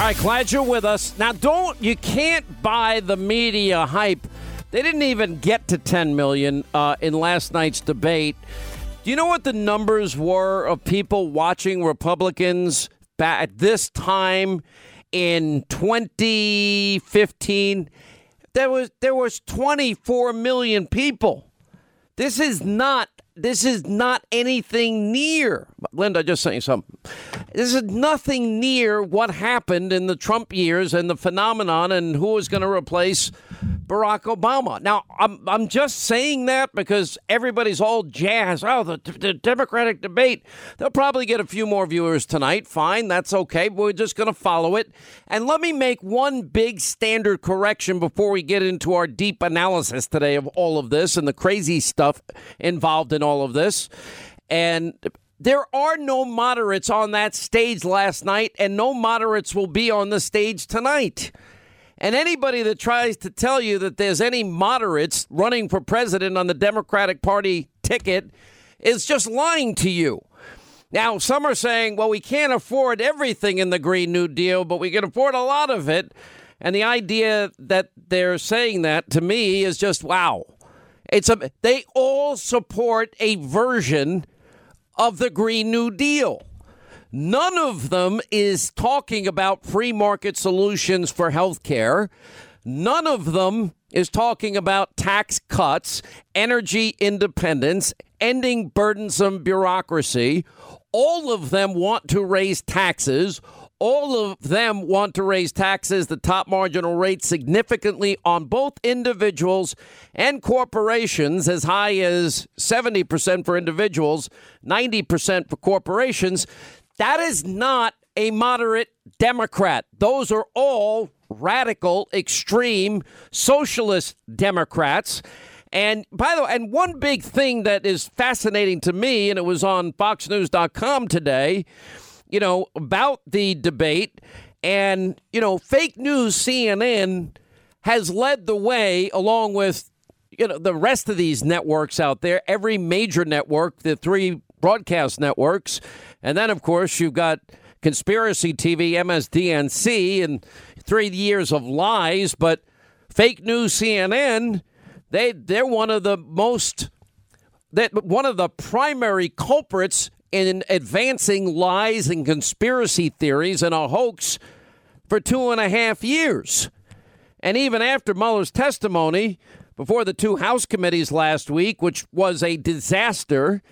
All right, glad you're with us. Now, don't you can't buy the media hype. They didn't even get to 10 million uh, in last night's debate. Do you know what the numbers were of people watching Republicans at this time in 2015? There was there was 24 million people. This is not this is not anything near. Linda, just saying something. This is nothing near what happened in the Trump years and the phenomenon and who is going to replace Barack Obama. Now, I'm, I'm just saying that because everybody's all jazzed. Oh, the, the Democratic debate. They'll probably get a few more viewers tonight. Fine, that's okay. We're just going to follow it. And let me make one big standard correction before we get into our deep analysis today of all of this and the crazy stuff involved in all of this. And there are no moderates on that stage last night, and no moderates will be on the stage tonight. And anybody that tries to tell you that there's any moderates running for president on the Democratic Party ticket is just lying to you. Now, some are saying, well, we can't afford everything in the Green New Deal, but we can afford a lot of it. And the idea that they're saying that to me is just wow. It's a they all support a version of the Green New Deal. None of them is talking about free market solutions for health care. None of them is talking about tax cuts, energy independence, ending burdensome bureaucracy. All of them want to raise taxes. All of them want to raise taxes, the top marginal rate significantly on both individuals and corporations, as high as 70% for individuals, 90% for corporations. That is not a moderate Democrat. Those are all radical, extreme socialist Democrats. And by the way, and one big thing that is fascinating to me, and it was on FoxNews.com today, you know, about the debate, and, you know, fake news CNN has led the way along with, you know, the rest of these networks out there, every major network, the three broadcast networks and then, of course, you've got conspiracy TV, MSDNC, and three years of lies. But fake news CNN, they they're one of the most that one of the primary culprits in advancing lies and conspiracy theories and a hoax for two and a half years. And even after Mueller's testimony before the two House committees last week, which was a disaster,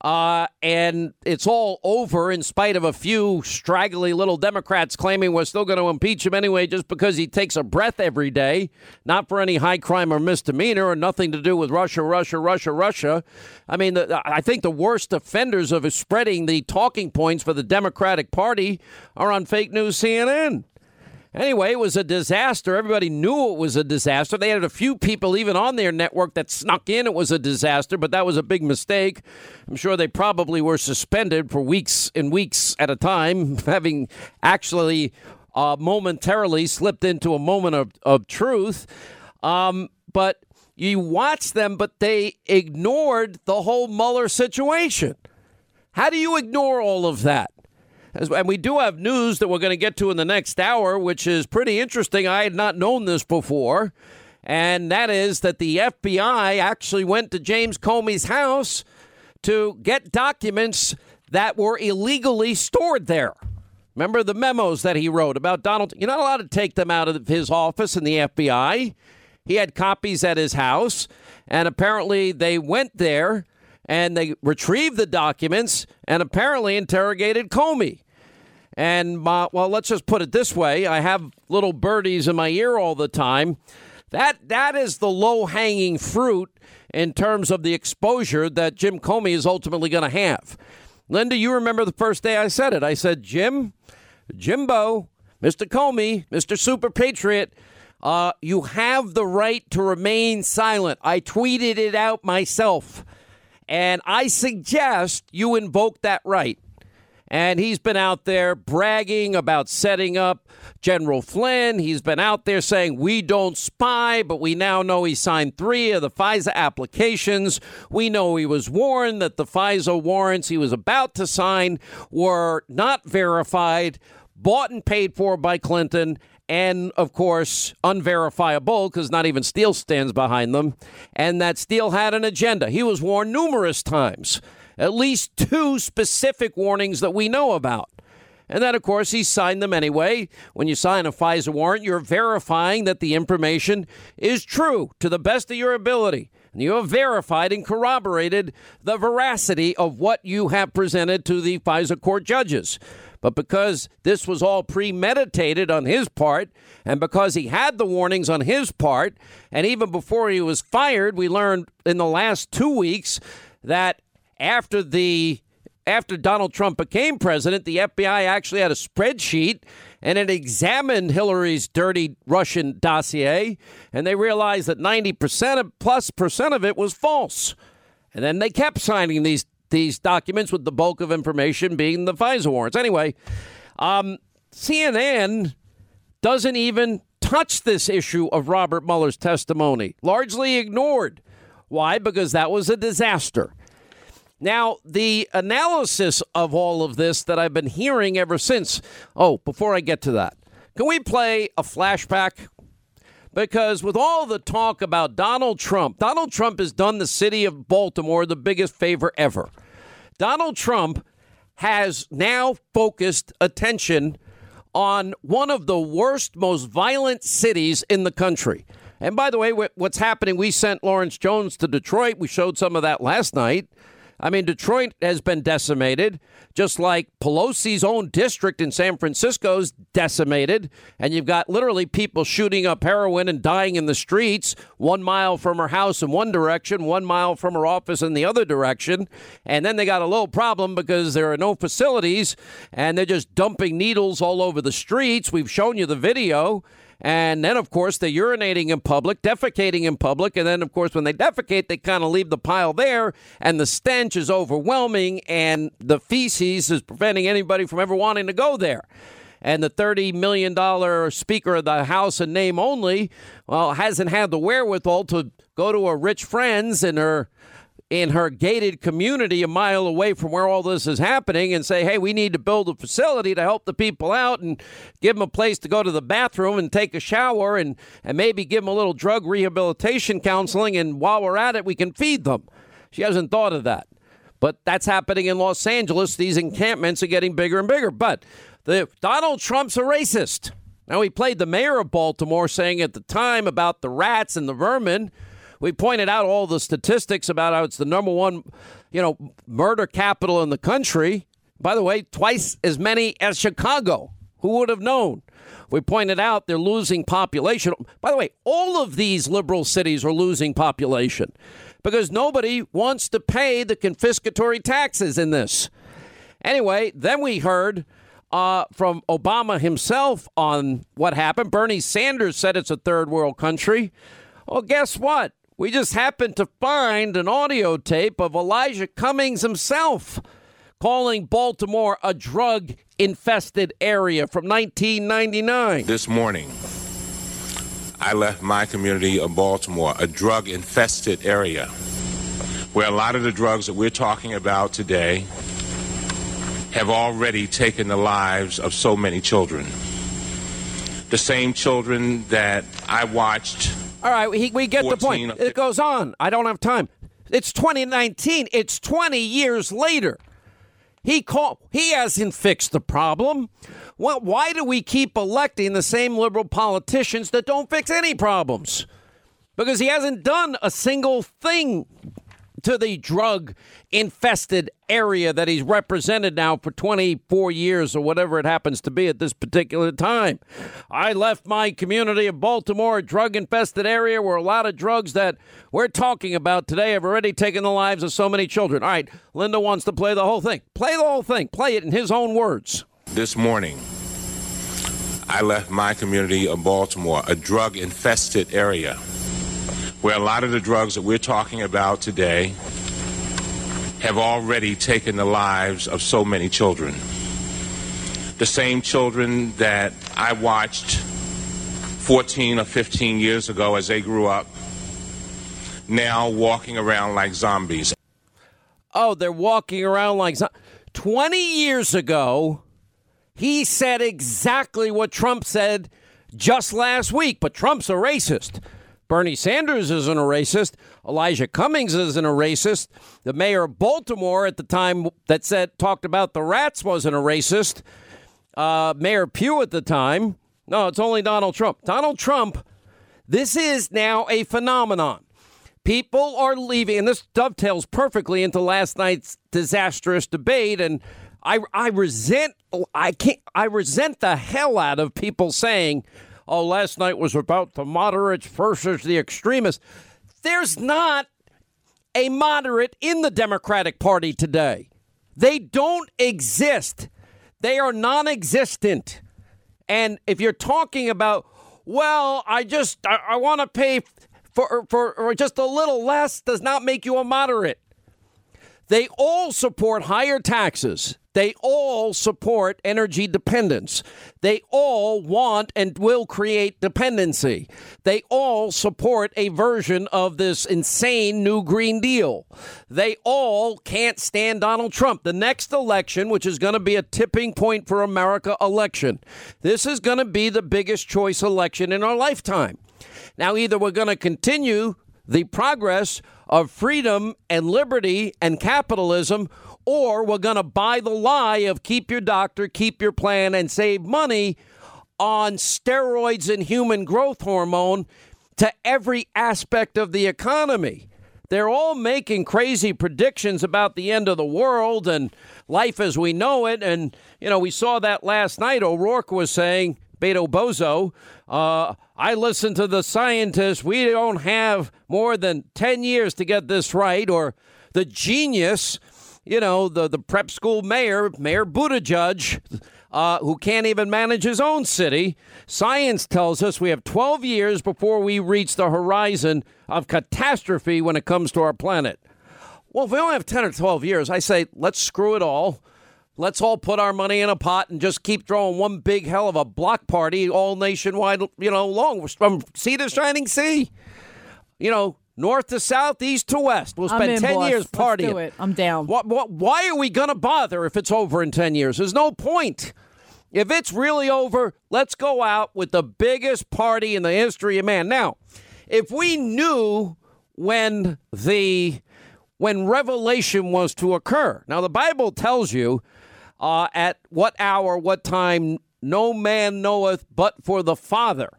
uh, and it's all over in spite of a few straggly little Democrats claiming we're still going to impeach him anyway just because he takes a breath every day, not for any high crime or misdemeanor or nothing to do with Russia, Russia, Russia, Russia. I mean, the, I think the worst offenders of spreading the talking points for the Democratic Party are on fake news CNN. Anyway, it was a disaster. Everybody knew it was a disaster. They had a few people even on their network that snuck in it was a disaster, but that was a big mistake. I'm sure they probably were suspended for weeks and weeks at a time, having actually uh, momentarily slipped into a moment of, of truth. Um, but you watch them, but they ignored the whole Mueller situation. How do you ignore all of that? And we do have news that we're going to get to in the next hour, which is pretty interesting. I had not known this before. And that is that the FBI actually went to James Comey's house to get documents that were illegally stored there. Remember the memos that he wrote about Donald? You're not allowed to take them out of his office in the FBI. He had copies at his house, and apparently they went there and they retrieved the documents and apparently interrogated Comey. And uh, well, let's just put it this way: I have little birdies in my ear all the time. That that is the low hanging fruit in terms of the exposure that Jim Comey is ultimately going to have. Linda, you remember the first day I said it? I said, Jim, Jimbo, Mr. Comey, Mr. Super Patriot. Uh, you have the right to remain silent. I tweeted it out myself. And I suggest you invoke that right. And he's been out there bragging about setting up General Flynn. He's been out there saying, We don't spy, but we now know he signed three of the FISA applications. We know he was warned that the FISA warrants he was about to sign were not verified bought and paid for by Clinton, and of course, unverifiable because not even Steele stands behind them, and that Steele had an agenda. He was warned numerous times, at least two specific warnings that we know about. And then, of course, he signed them anyway. When you sign a FISA warrant, you're verifying that the information is true to the best of your ability. And you have verified and corroborated the veracity of what you have presented to the FISA court judges. But because this was all premeditated on his part, and because he had the warnings on his part, and even before he was fired, we learned in the last two weeks that after the after Donald Trump became president, the FBI actually had a spreadsheet and it examined Hillary's dirty Russian dossier, and they realized that 90% of, plus percent of it was false. And then they kept signing these these documents with the bulk of information being the FISA warrants. Anyway, um, CNN doesn't even touch this issue of Robert Mueller's testimony, largely ignored. Why? Because that was a disaster. Now, the analysis of all of this that I've been hearing ever since. Oh, before I get to that, can we play a flashback? Because with all the talk about Donald Trump, Donald Trump has done the city of Baltimore the biggest favor ever. Donald Trump has now focused attention on one of the worst, most violent cities in the country. And by the way, what's happening, we sent Lawrence Jones to Detroit. We showed some of that last night. I mean, Detroit has been decimated, just like Pelosi's own district in San Francisco is decimated. And you've got literally people shooting up heroin and dying in the streets, one mile from her house in one direction, one mile from her office in the other direction. And then they got a little problem because there are no facilities and they're just dumping needles all over the streets. We've shown you the video. And then, of course, they're urinating in public, defecating in public. And then, of course, when they defecate, they kind of leave the pile there. And the stench is overwhelming. And the feces is preventing anybody from ever wanting to go there. And the $30 million Speaker of the House in name only, well, hasn't had the wherewithal to go to her rich friends and her in her gated community a mile away from where all this is happening and say, hey, we need to build a facility to help the people out and give them a place to go to the bathroom and take a shower and, and maybe give them a little drug rehabilitation counseling. And while we're at it, we can feed them. She hasn't thought of that. But that's happening in Los Angeles. These encampments are getting bigger and bigger. But the, Donald Trump's a racist. Now, he played the mayor of Baltimore saying at the time about the rats and the vermin. We pointed out all the statistics about how it's the number one, you know, murder capital in the country. By the way, twice as many as Chicago. Who would have known? We pointed out they're losing population. By the way, all of these liberal cities are losing population because nobody wants to pay the confiscatory taxes in this. Anyway, then we heard uh, from Obama himself on what happened. Bernie Sanders said it's a third world country. Well, guess what? We just happened to find an audio tape of Elijah Cummings himself calling Baltimore a drug infested area from 1999. This morning, I left my community of Baltimore, a drug infested area, where a lot of the drugs that we're talking about today have already taken the lives of so many children. The same children that I watched all right, we, we get the point. It goes on. I don't have time. It's 2019. It's 20 years later. He call, he hasn't fixed the problem. Well, why do we keep electing the same liberal politicians that don't fix any problems? Because he hasn't done a single thing to the drug infested area that he's represented now for 24 years or whatever it happens to be at this particular time. I left my community of Baltimore, a drug infested area where a lot of drugs that we're talking about today have already taken the lives of so many children. All right, Linda wants to play the whole thing. Play the whole thing. Play it in his own words. This morning, I left my community of Baltimore, a drug infested area where a lot of the drugs that we're talking about today have already taken the lives of so many children. The same children that I watched 14 or 15 years ago as they grew up, now walking around like zombies. Oh, they're walking around like zombies. 20 years ago, He said exactly what Trump said just last week, but Trump's a racist. Bernie Sanders isn't a racist. Elijah Cummings isn't a racist. The mayor of Baltimore at the time that said talked about the rats wasn't a racist. Uh, mayor Pugh at the time. No, it's only Donald Trump. Donald Trump. This is now a phenomenon. People are leaving, and this dovetails perfectly into last night's disastrous debate. And I, I resent, I can't, I resent the hell out of people saying oh, last night was about the moderates versus the extremists. There's not a moderate in the Democratic Party today. They don't exist. They are non existent. And if you're talking about, well, I just, I, I want to pay for, for, for just a little less, does not make you a moderate. They all support higher taxes. They all support energy dependence. They all want and will create dependency. They all support a version of this insane new Green Deal. They all can't stand Donald Trump. The next election, which is going to be a tipping point for America election, this is going to be the biggest choice election in our lifetime. Now, either we're going to continue the progress of freedom and liberty and capitalism, or we're going to buy the lie of keep your doctor, keep your plan, and save money on steroids and human growth hormone to every aspect of the economy. They're all making crazy predictions about the end of the world and life as we know it. And, you know, we saw that last night. O'Rourke was saying, Beto Bozo, uh, I listen to the scientists. We don't have more than 10 years to get this right. Or the genius you know, the, the prep school mayor, Mayor Buttigieg, uh, who can't even manage his own city. Science tells us we have 12 years before we reach the horizon of catastrophe when it comes to our planet. Well, if we only have 10 or 12 years, I say let's screw it all. Let's all put our money in a pot and just keep throwing one big hell of a block party all nationwide, you know, long from sea to shining sea. You know, north to south, east to west. We'll spend in, 10 boss. years partying. Let's do it. I'm down. What, what, why are we going to bother if it's over in 10 years? There's no point. If it's really over, let's go out with the biggest party in the history of man. Now, if we knew when the when revelation was to occur. Now the Bible tells you uh, at what hour, what time no man knoweth but for the Father.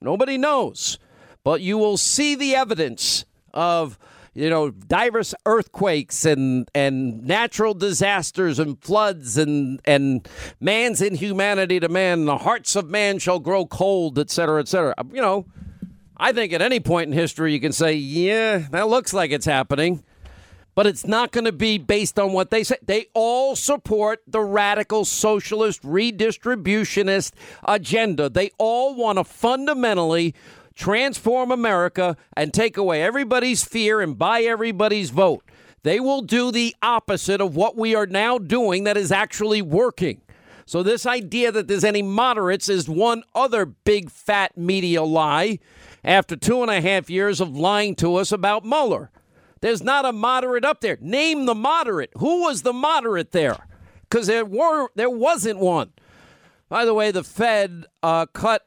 Nobody knows but you will see the evidence of you know diverse earthquakes and and natural disasters and floods and and man's inhumanity to man. The hearts of man shall grow cold et cetera et cetera. You know i think at any point in history you can say yeah that looks like it's happening but it's not going to be based on what they say. They all support the radical socialist redistributionist agenda. They all want to fundamentally transform America and take away everybody's fear and buy everybody's vote. They will do the opposite of what we are now doing that is actually working. So, this idea that there's any moderates is one other big fat media lie after two and a half years of lying to us about Mueller. There's not a moderate up there. Name the moderate. Who was the moderate there? Because there were there wasn't one. By the way, the Fed uh, cut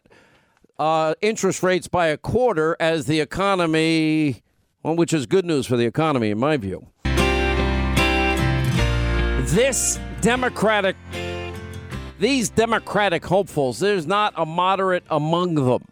uh, interest rates by a quarter as the economy, well, which is good news for the economy, in my view. This Democratic, these Democratic hopefuls, there's not a moderate among them.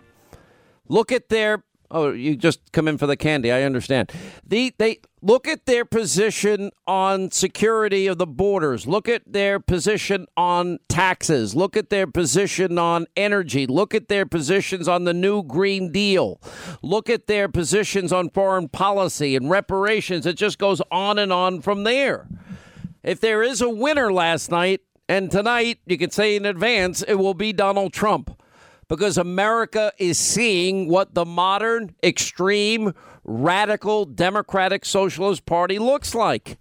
Look at their Oh, you just come in for the candy. I understand. The, they look at their position on security of the borders. Look at their position on taxes. Look at their position on energy. Look at their positions on the new Green Deal. Look at their positions on foreign policy and reparations. It just goes on and on from there. If there is a winner last night and tonight, you can say in advance, it will be Donald Trump because America is seeing what the modern, extreme, radical Democratic Socialist Party looks like.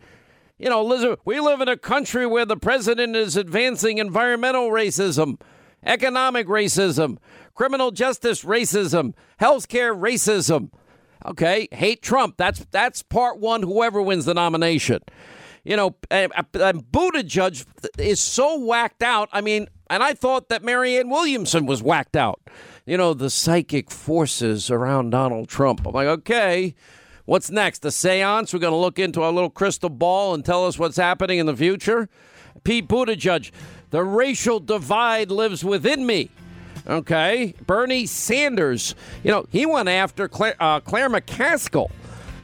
You know, Elizabeth, we live in a country where the president is advancing environmental racism, economic racism, criminal justice racism, healthcare racism. Okay, hate Trump. That's that's part one. Whoever wins the nomination, you know, and, and Buttigieg is so whacked out. I mean, And I thought that Marianne Williamson was whacked out. You know, the psychic forces around Donald Trump. I'm like, okay, what's next? The seance? We're going to look into our little crystal ball and tell us what's happening in the future? Pete Buttigieg, the racial divide lives within me. Okay. Bernie Sanders, you know, he went after Claire, uh, Claire McCaskill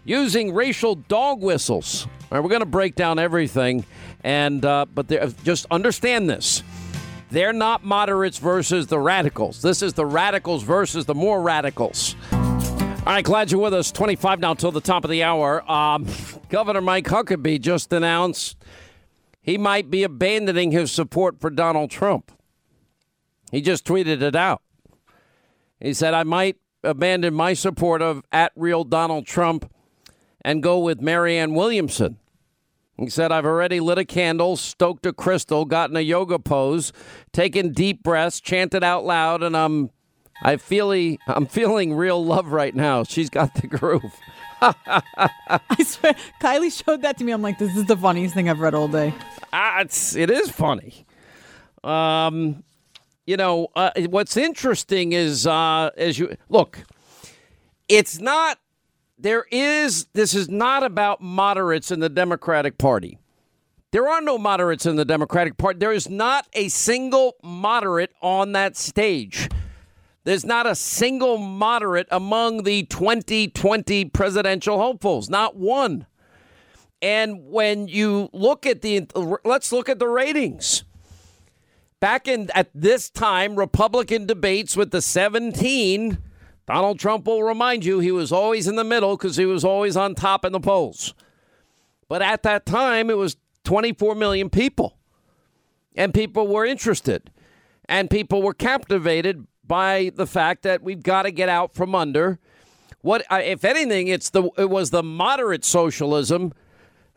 using racial dog whistles. All right, we're going to break down everything. And, uh, but just understand this. They're not moderates versus the radicals. This is the radicals versus the more radicals. All right, glad you're with us. 25 now till the top of the hour. Um, Governor Mike Huckabee just announced he might be abandoning his support for Donald Trump. He just tweeted it out. He said, I might abandon my support of at real Donald Trump and go with Marianne Williamson. He said, I've already lit a candle, stoked a crystal, gotten a yoga pose, taken deep breaths, chanted out loud, and I'm I feel I'm feeling real love right now. She's got the groove. I swear, Kylie showed that to me. I'm like, this is the funniest thing I've read all day. Ah, it's it is funny. Um, you know, uh, what's interesting is uh, as you look, it's not. There is. This is not about moderates in the Democratic Party. There are no moderates in the Democratic Party. There is not a single moderate on that stage. There's not a single moderate among the 2020 presidential hopefuls, not one. And when you look at the, let's look at the ratings. Back in at this time, Republican debates with the 17, Donald Trump will remind you he was always in the middle because he was always on top in the polls. But at that time, it was 24 million people, and people were interested, and people were captivated by the fact that we've got to get out from under what, uh, if anything, it's the it was the moderate socialism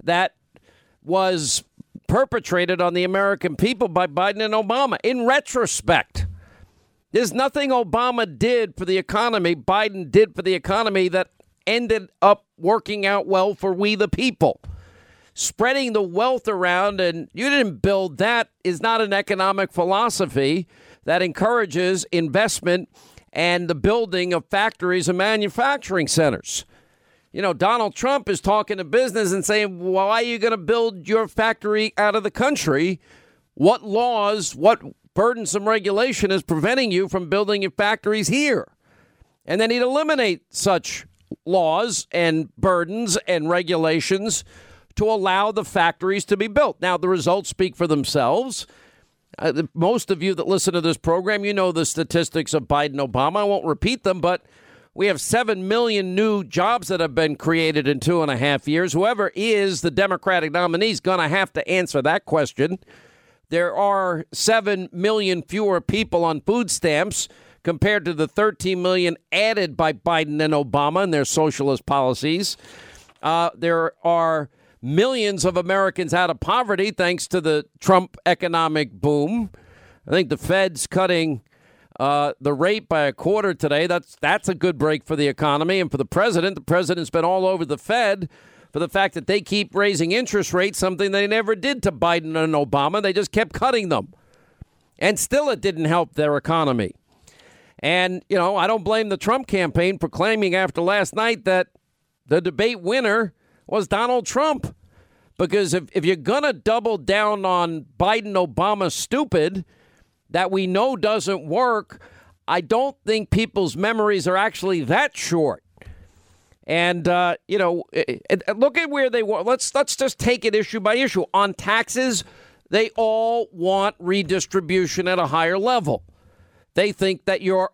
that was perpetrated on the American people by Biden and Obama. In retrospect, there's nothing Obama did for the economy, Biden did for the economy that ended up working out well for we the people. Spreading the wealth around, and you didn't build that, is not an economic philosophy that encourages investment and the building of factories and manufacturing centers. You know, Donald Trump is talking to business and saying, why are you going to build your factory out of the country? What laws, what burdensome regulation is preventing you from building your factories here? And then he'd eliminate such laws and burdens and regulations to allow the factories to be built. Now, the results speak for themselves. Uh, most of you that listen to this program, you know the statistics of Biden Obama. I won't repeat them, but we have 7 million new jobs that have been created in two and a half years. Whoever is the Democratic nominee is going to have to answer that question. There are 7 million fewer people on food stamps compared to the 13 million added by Biden and Obama and their socialist policies. Uh, there are millions of Americans out of poverty thanks to the Trump economic boom. I think the Fed's cutting uh, the rate by a quarter today. That's that's a good break for the economy and for the president. The president's been all over the Fed for the fact that they keep raising interest rates, something they never did to Biden and Obama. They just kept cutting them, and still it didn't help their economy. And you know, I don't blame the Trump campaign for claiming after last night that the debate winner was Donald Trump. Because if, if you're going to double down on Biden Obama stupid that we know doesn't work, I don't think people's memories are actually that short. And uh, you know, look at where they want. Let's let's just take it issue by issue on taxes. They all want redistribution at a higher level. They think that you're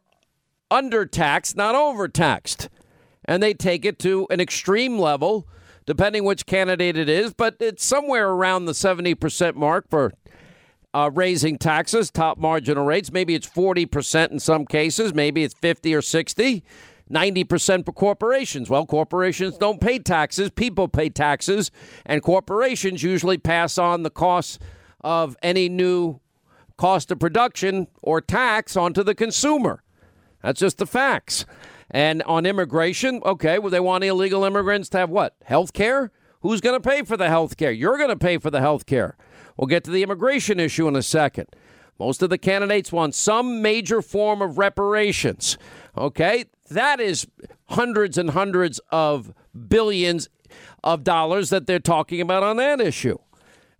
undertaxed, not overtaxed, and they take it to an extreme level depending which candidate it is, but it's somewhere around the 70% mark for uh, raising taxes, top marginal rates. Maybe it's 40% in some cases, maybe it's 50 or 60. 90% for corporations. Well, corporations don't pay taxes, people pay taxes, and corporations usually pass on the costs of any new cost of production or tax onto the consumer. That's just the facts. And on immigration, okay, well, they want illegal immigrants to have what? Health care? Who's going to pay for the health care? You're going to pay for the health care. We'll get to the immigration issue in a second. Most of the candidates want some major form of reparations. Okay? That is hundreds and hundreds of billions of dollars that they're talking about on that issue.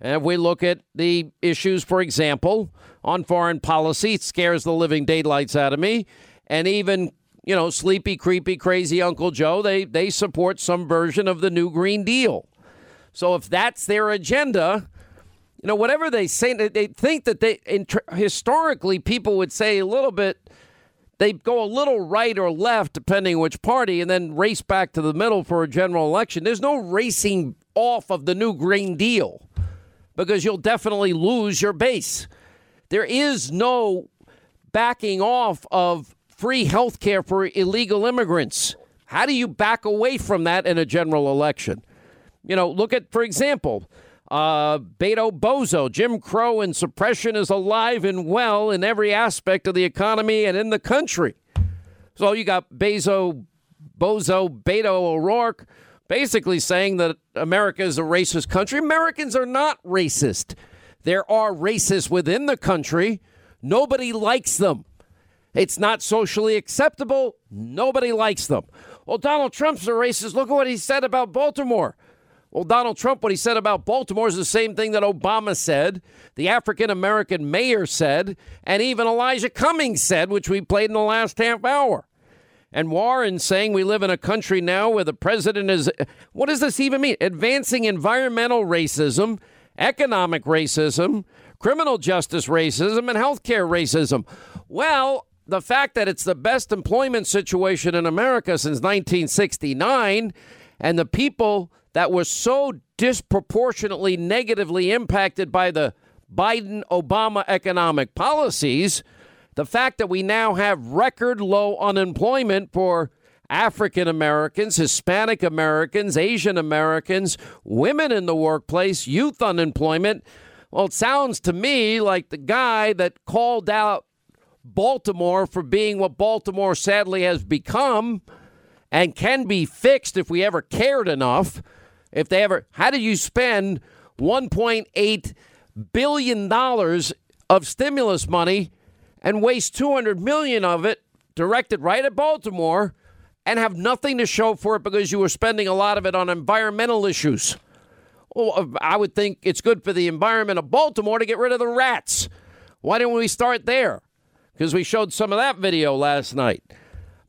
And if we look at the issues, for example, on foreign policy, it scares the living daylights out of me. And even, you know, sleepy, creepy, crazy Uncle Joe, they, they support some version of the new Green Deal. So if that's their agenda, you know, whatever they say, they think that they, historically, people would say a little bit they go a little right or left, depending which party, and then race back to the middle for a general election. There's no racing off of the new Green Deal because you'll definitely lose your base. There is no backing off of free health care for illegal immigrants. How do you back away from that in a general election? You know, look at, for example, uh, Beto Bozo, Jim Crow and suppression is alive and well in every aspect of the economy and in the country. So you got Bezo, Bozo, Beto O'Rourke basically saying that America is a racist country. Americans are not racist. There are racists within the country. Nobody likes them. It's not socially acceptable. Nobody likes them. Well, Donald Trump's a racist. Look at what he said about Baltimore. Well, Donald Trump, what he said about Baltimore is the same thing that Obama said, the African American mayor said, and even Elijah Cummings said, which we played in the last half hour. And Warren saying we live in a country now where the president is. What does this even mean? Advancing environmental racism, economic racism, criminal justice racism, and healthcare racism. Well, the fact that it's the best employment situation in America since 1969, and the people that was so disproportionately negatively impacted by the Biden Obama economic policies, the fact that we now have record low unemployment for African Americans, Hispanic Americans, Asian Americans, women in the workplace, youth unemployment. Well, it sounds to me like the guy that called out Baltimore for being what Baltimore sadly has become and can be fixed if we ever cared enough if they ever, how do you spend 1.8 billion dollars of stimulus money and waste 200 million of it directed right at Baltimore and have nothing to show for it because you were spending a lot of it on environmental issues? Well, I would think it's good for the environment of Baltimore to get rid of the rats. Why didn't we start there? Because we showed some of that video last night.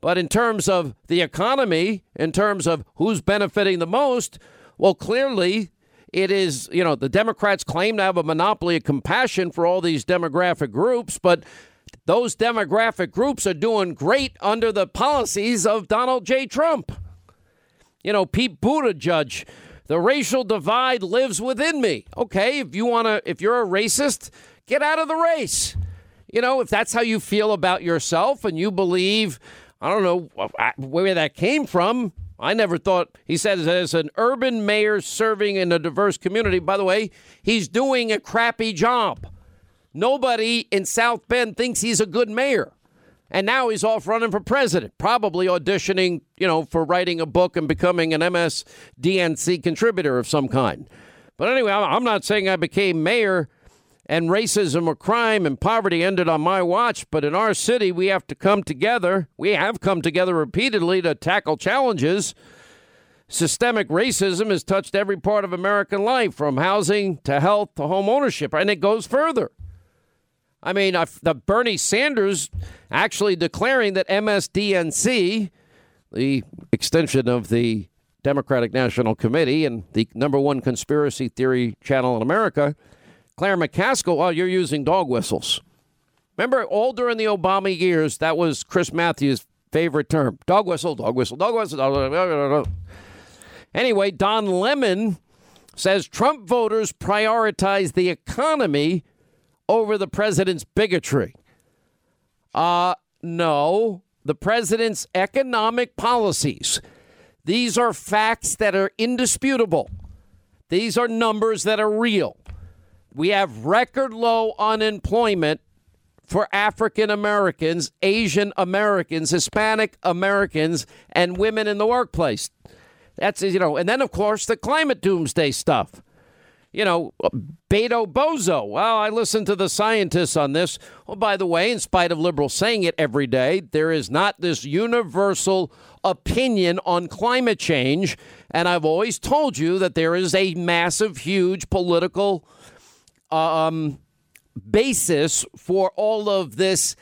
But in terms of the economy, in terms of who's benefiting the most, well, clearly, it is, you know, the Democrats claim to have a monopoly of compassion for all these demographic groups, but those demographic groups are doing great under the policies of Donald J. Trump. You know, Pete Buttigieg, the racial divide lives within me. Okay, if you want to, if you're a racist, get out of the race. You know, if that's how you feel about yourself and you believe, I don't know where that came from, I never thought, he said, as an urban mayor serving in a diverse community, by the way, he's doing a crappy job. Nobody in South Bend thinks he's a good mayor. And now he's off running for president, probably auditioning, you know, for writing a book and becoming an MSDNC contributor of some kind. But anyway, I'm not saying I became mayor and racism or crime and poverty ended on my watch, but in our city, we have to come together. We have come together repeatedly to tackle challenges. Systemic racism has touched every part of American life, from housing to health to home ownership, and it goes further. I mean, the Bernie Sanders actually declaring that MSDNC, the extension of the Democratic National Committee and the number one conspiracy theory channel in America, Claire McCaskill, oh, you're using dog whistles. Remember, all during the Obama years, that was Chris Matthews' favorite term dog whistle, dog whistle, dog whistle. Anyway, Don Lemon says Trump voters prioritize the economy over the president's bigotry. Uh, no, the president's economic policies. These are facts that are indisputable. These are numbers that are real we have record low unemployment for African Americans, Asian Americans, Hispanic Americans, and women in the workplace. That's, you know, and then, of course, the climate doomsday stuff. you know, Beto Bozo. Well, I listen to the scientists on this. Well, by the way, in spite of liberals saying it every day, there is not this universal opinion on climate change. And I've always told you that there is a massive, huge political um, basis for all of this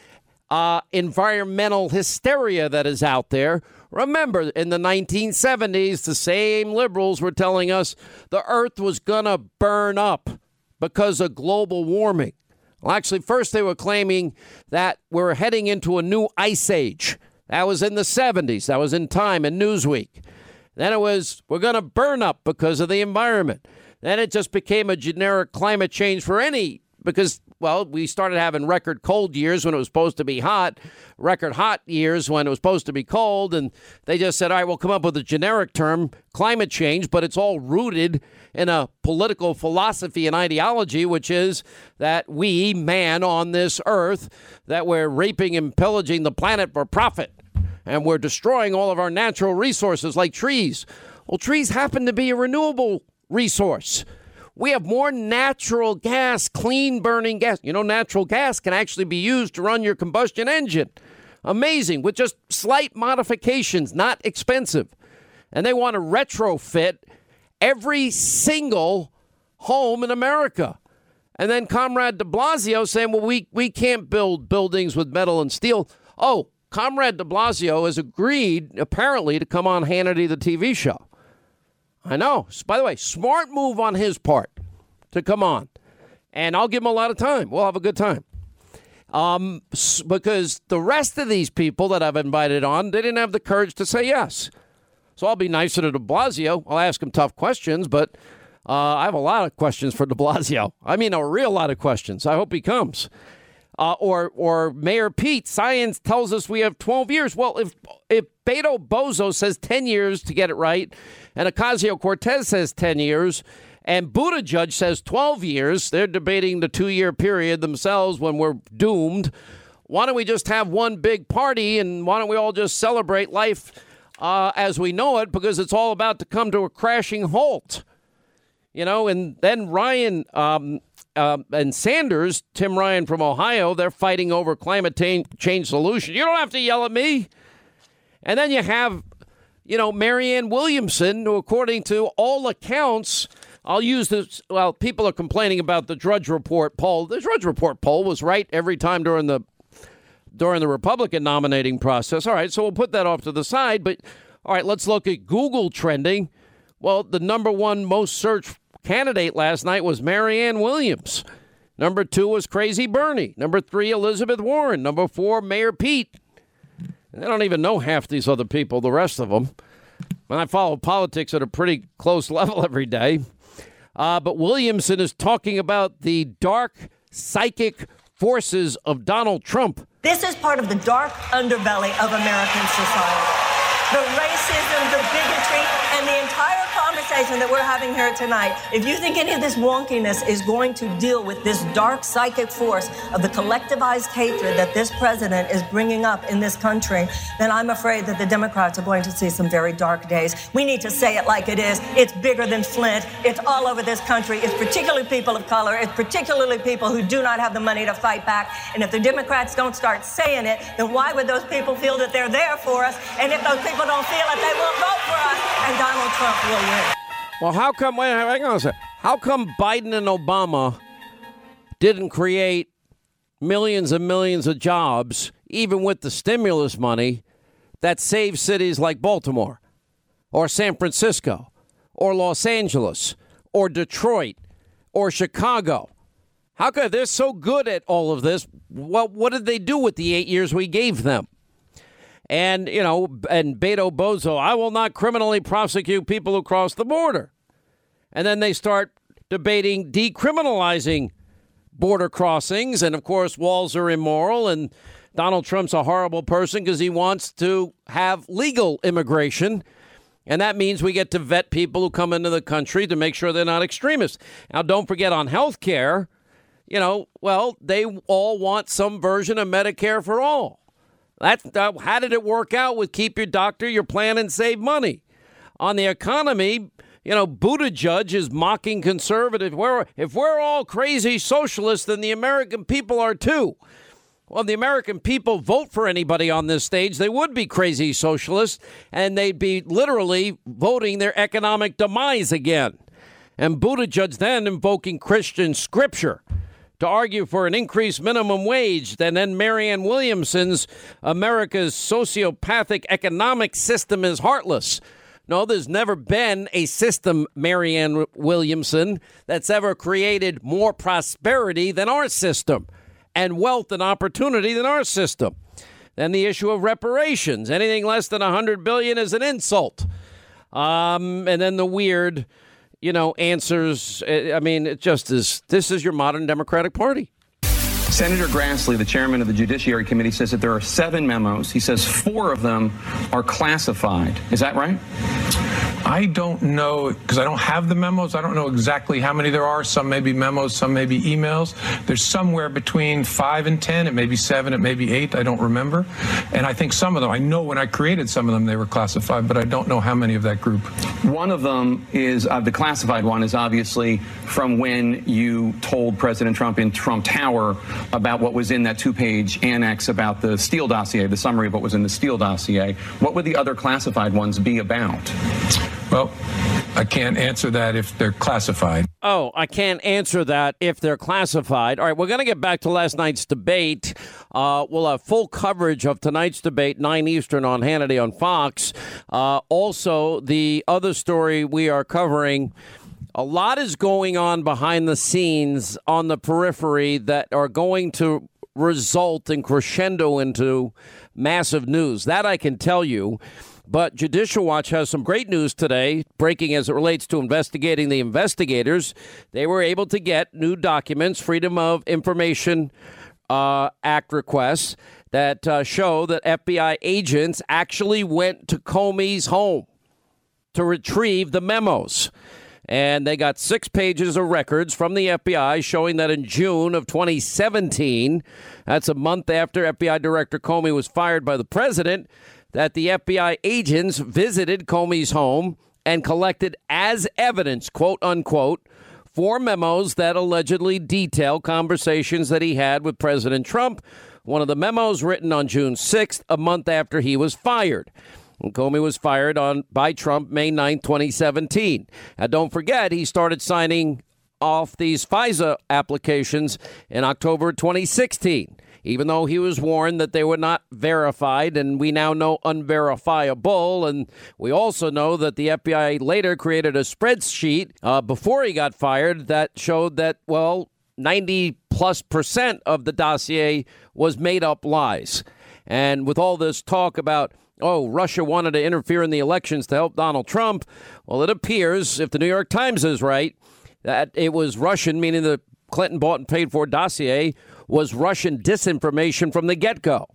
uh, environmental hysteria that is out there. Remember, in the 1970s, the same liberals were telling us the earth was going to burn up because of global warming. Well, actually, first they were claiming that we're heading into a new ice age. That was in the 70s. That was in Time and Newsweek. Then it was, we're going to burn up because of the environment. Then it just became a generic climate change for any, because well, we started having record cold years when it was supposed to be hot, record hot years when it was supposed to be cold, and they just said, all right, we'll come up with a generic term, climate change, but it's all rooted in a political philosophy and ideology, which is that we, man on this earth, that we're raping and pillaging the planet for profit, and we're destroying all of our natural resources like trees. Well, trees happen to be a renewable resource. We have more natural gas, clean burning gas. You know, natural gas can actually be used to run your combustion engine. Amazing, with just slight modifications, not expensive. And they want to retrofit every single home in America. And then Comrade de Blasio saying, well, we, we can't build buildings with metal and steel. Oh, Comrade de Blasio has agreed, apparently, to come on Hannity, the TV show. I know. By the way, smart move on his part to come on. And I'll give him a lot of time. We'll have a good time. Um, because the rest of these people that I've invited on, they didn't have the courage to say yes. So I'll be nicer to de Blasio. I'll ask him tough questions, but uh, I have a lot of questions for de Blasio. I mean, a real lot of questions. I hope he comes. Uh, or, or Mayor Pete, science tells us we have 12 years. Well, if, if Beto Bozo says 10 years to get it right, and Ocasio Cortez says 10 years, and Buttigieg says 12 years. They're debating the two year period themselves when we're doomed. Why don't we just have one big party and why don't we all just celebrate life uh, as we know it because it's all about to come to a crashing halt? You know, and then Ryan um, uh, and Sanders, Tim Ryan from Ohio, they're fighting over climate change solution. You don't have to yell at me. And then you have, you know, Marianne Williamson, who, according to all accounts, I'll use this. Well, people are complaining about the Drudge Report poll. The Drudge Report poll was right every time during the during the Republican nominating process. All right, so we'll put that off to the side. But all right, let's look at Google trending. Well, the number one most searched candidate last night was Marianne Williams. Number two was Crazy Bernie. Number three, Elizabeth Warren. Number four, Mayor Pete. I don't even know half these other people, the rest of them. And I follow politics at a pretty close level every day. Uh, but Williamson is talking about the dark psychic forces of Donald Trump. This is part of the dark underbelly of American society. The racism, the bigotry, and the entire conversation that we're having here tonight, if you think any of this wonkiness is going to deal with this dark psychic force of the collectivized hatred that this president is bringing up in this country, then I'm afraid that the Democrats are going to see some very dark days. We need to say it like it is. It's bigger than Flint. It's all over this country. It's particularly people of color. It's particularly people who do not have the money to fight back. And if the Democrats don't start saying it, then why would those people feel that they're there for us? And if those people don't feel it, they won't vote for us, and Donald Trump will win. Well, how come? Wait, hang on a second. How come Biden and Obama didn't create millions and millions of jobs, even with the stimulus money, that saved cities like Baltimore, or San Francisco, or Los Angeles, or Detroit, or Chicago? How come they're so good at all of this? Well, what did they do with the eight years we gave them? And, you know, and Beto Bozo, I will not criminally prosecute people who cross the border. And then they start debating decriminalizing border crossings. And of course, walls are immoral. And Donald Trump's a horrible person because he wants to have legal immigration. And that means we get to vet people who come into the country to make sure they're not extremists. Now, don't forget on health care, you know, well, they all want some version of Medicare for all. That's uh, how did it work out with keep your doctor, your plan, and save money? On the economy, you know, Buttigieg is mocking conservative. We're, if we're all crazy socialists, then the American people are too. Well, the American people vote for anybody on this stage, they would be crazy socialists, and they'd be literally voting their economic demise again. And Buttigieg then invoking Christian scripture to argue for an increased minimum wage, and then Marianne Williamson's America's sociopathic economic system is heartless. No, there's never been a system, Marianne Williamson, that's ever created more prosperity than our system and wealth and opportunity than our system. Then the issue of reparations. Anything less than 100 billion is an insult. Um, and then the weird, you know, answers. Eh, I mean, it just is. This is your modern Democratic Party. Senator Grassley, the chairman of the Judiciary Committee, says that there are seven memos. He says four of them are classified. Is that right? I don't know because I don't have the memos. I don't know exactly how many there are. Some may be memos, some may be emails. There's somewhere between five and ten. It may be seven, it may be eight. I don't remember. And I think some of them, I know when I created some of them, they were classified, but I don't know how many of that group. One of them is uh, the classified one is obviously from when you told President Trump in Trump Tower about what was in that two-page annex about the Steele dossier, the summary of what was in the Steele dossier. What would the other classified ones be about? Well, I can't answer that if they're classified. Oh, I can't answer that if they're classified. All right, we're going to get back to last night's debate. Uh, we'll have full coverage of tonight's debate, 9 Eastern on Hannity on Fox. Uh, also, the other story we are covering. A lot is going on behind the scenes on the periphery that are going to result in crescendo into massive news. That I can tell you. But Judicial Watch has some great news today, breaking as it relates to investigating the investigators. They were able to get new documents, Freedom of Information uh, Act requests, that uh, show that FBI agents actually went to Comey's home to retrieve the memos. And they got six pages of records from the FBI showing that in June of 2017, that's a month after FBI Director Comey was fired by the president, that the FBI agents visited Comey's home and collected as evidence, quote unquote, four memos that allegedly detail conversations that he had with President Trump. One of the memos written on June 6th, a month after he was fired. Comey was fired on by Trump May 9, 2017. Now, don't forget, he started signing off these FISA applications in October 2016 even though he was warned that they were not verified, and we now know unverifiable. And we also know that the FBI later created a spreadsheet uh, before he got fired that showed that, well, 90 plus percent of the dossier was made up lies. And with all this talk about, oh, Russia wanted to interfere in the elections to help Donald Trump, well, it appears, if the New York Times is right, that it was Russian, meaning the Clinton bought and paid for dossier was Russian disinformation from the get go.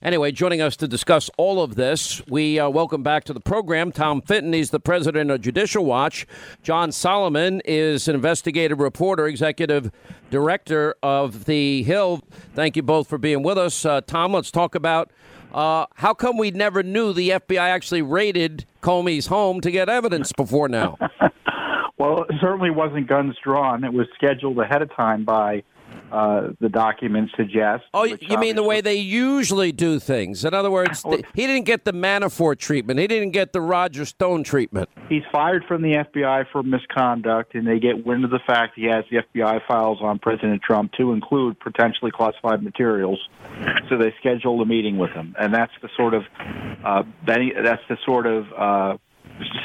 Anyway, joining us to discuss all of this, we uh, welcome back to the program Tom Fitton. He's the president of Judicial Watch. John Solomon is an investigative reporter, executive director of The Hill. Thank you both for being with us. Uh, Tom, let's talk about uh, how come we never knew the FBI actually raided Comey's home to get evidence before now? well, it certainly wasn't guns drawn. It was scheduled ahead of time by uh, the documents suggest. Oh, you mean the way they usually do things? In other words, well, he didn't get the Manafort treatment. He didn't get the Roger Stone treatment. He's fired from the FBI for misconduct, and they get wind of the fact he has the FBI files on President Trump to include potentially classified materials. So they schedule a meeting with him, and that's the sort of uh, that's the sort of uh,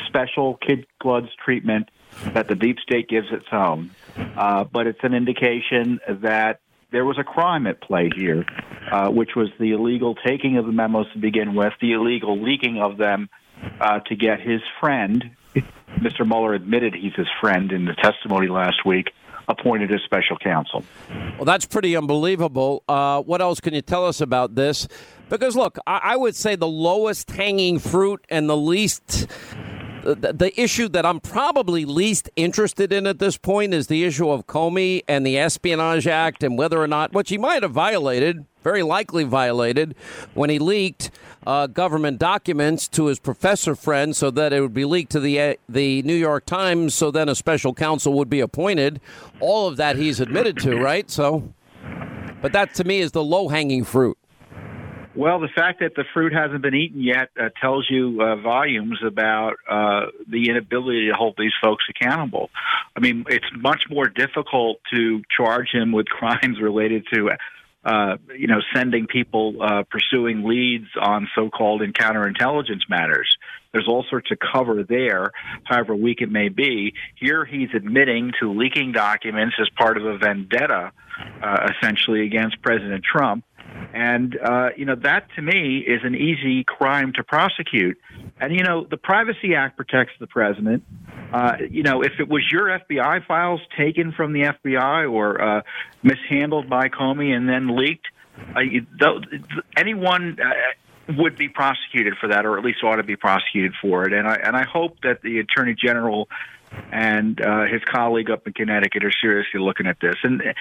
special kid gloves treatment that the deep state gives its own. Uh, but it's an indication that there was a crime at play here, uh, which was the illegal taking of the memos to begin with, the illegal leaking of them uh, to get his friend, Mr. Mueller admitted he's his friend in the testimony last week, appointed as special counsel. Well, that's pretty unbelievable. Uh, what else can you tell us about this? Because, look, I, I would say the lowest hanging fruit and the least the, the issue that I'm probably least interested in at this point is the issue of Comey and the Espionage Act and whether or not, which he might have violated, very likely violated, when he leaked uh, government documents to his professor friend so that it would be leaked to the uh, the New York Times so then a special counsel would be appointed. All of that he's admitted to, right? So, but that to me is the low hanging fruit. Well, the fact that the fruit hasn't been eaten yet uh, tells you uh, volumes about uh, the inability to hold these folks accountable. I mean, it's much more difficult to charge him with crimes related to uh, you know, sending people uh, pursuing leads on so-called counterintelligence matters. There's all sorts of cover there, however weak it may be. Here, he's admitting to leaking documents as part of a vendetta, uh, essentially against President Trump. And, uh, you know, that to me is an easy crime to prosecute. And, you know, the Privacy Act protects the president. Uh, you know, if it was your FBI files taken from the FBI or uh, mishandled by Comey and then leaked, uh, you, th- anyone uh, would be prosecuted for that, or at least ought to be prosecuted for it. And I and I hope that the Attorney General and uh, his colleague up in Connecticut are seriously looking at this. And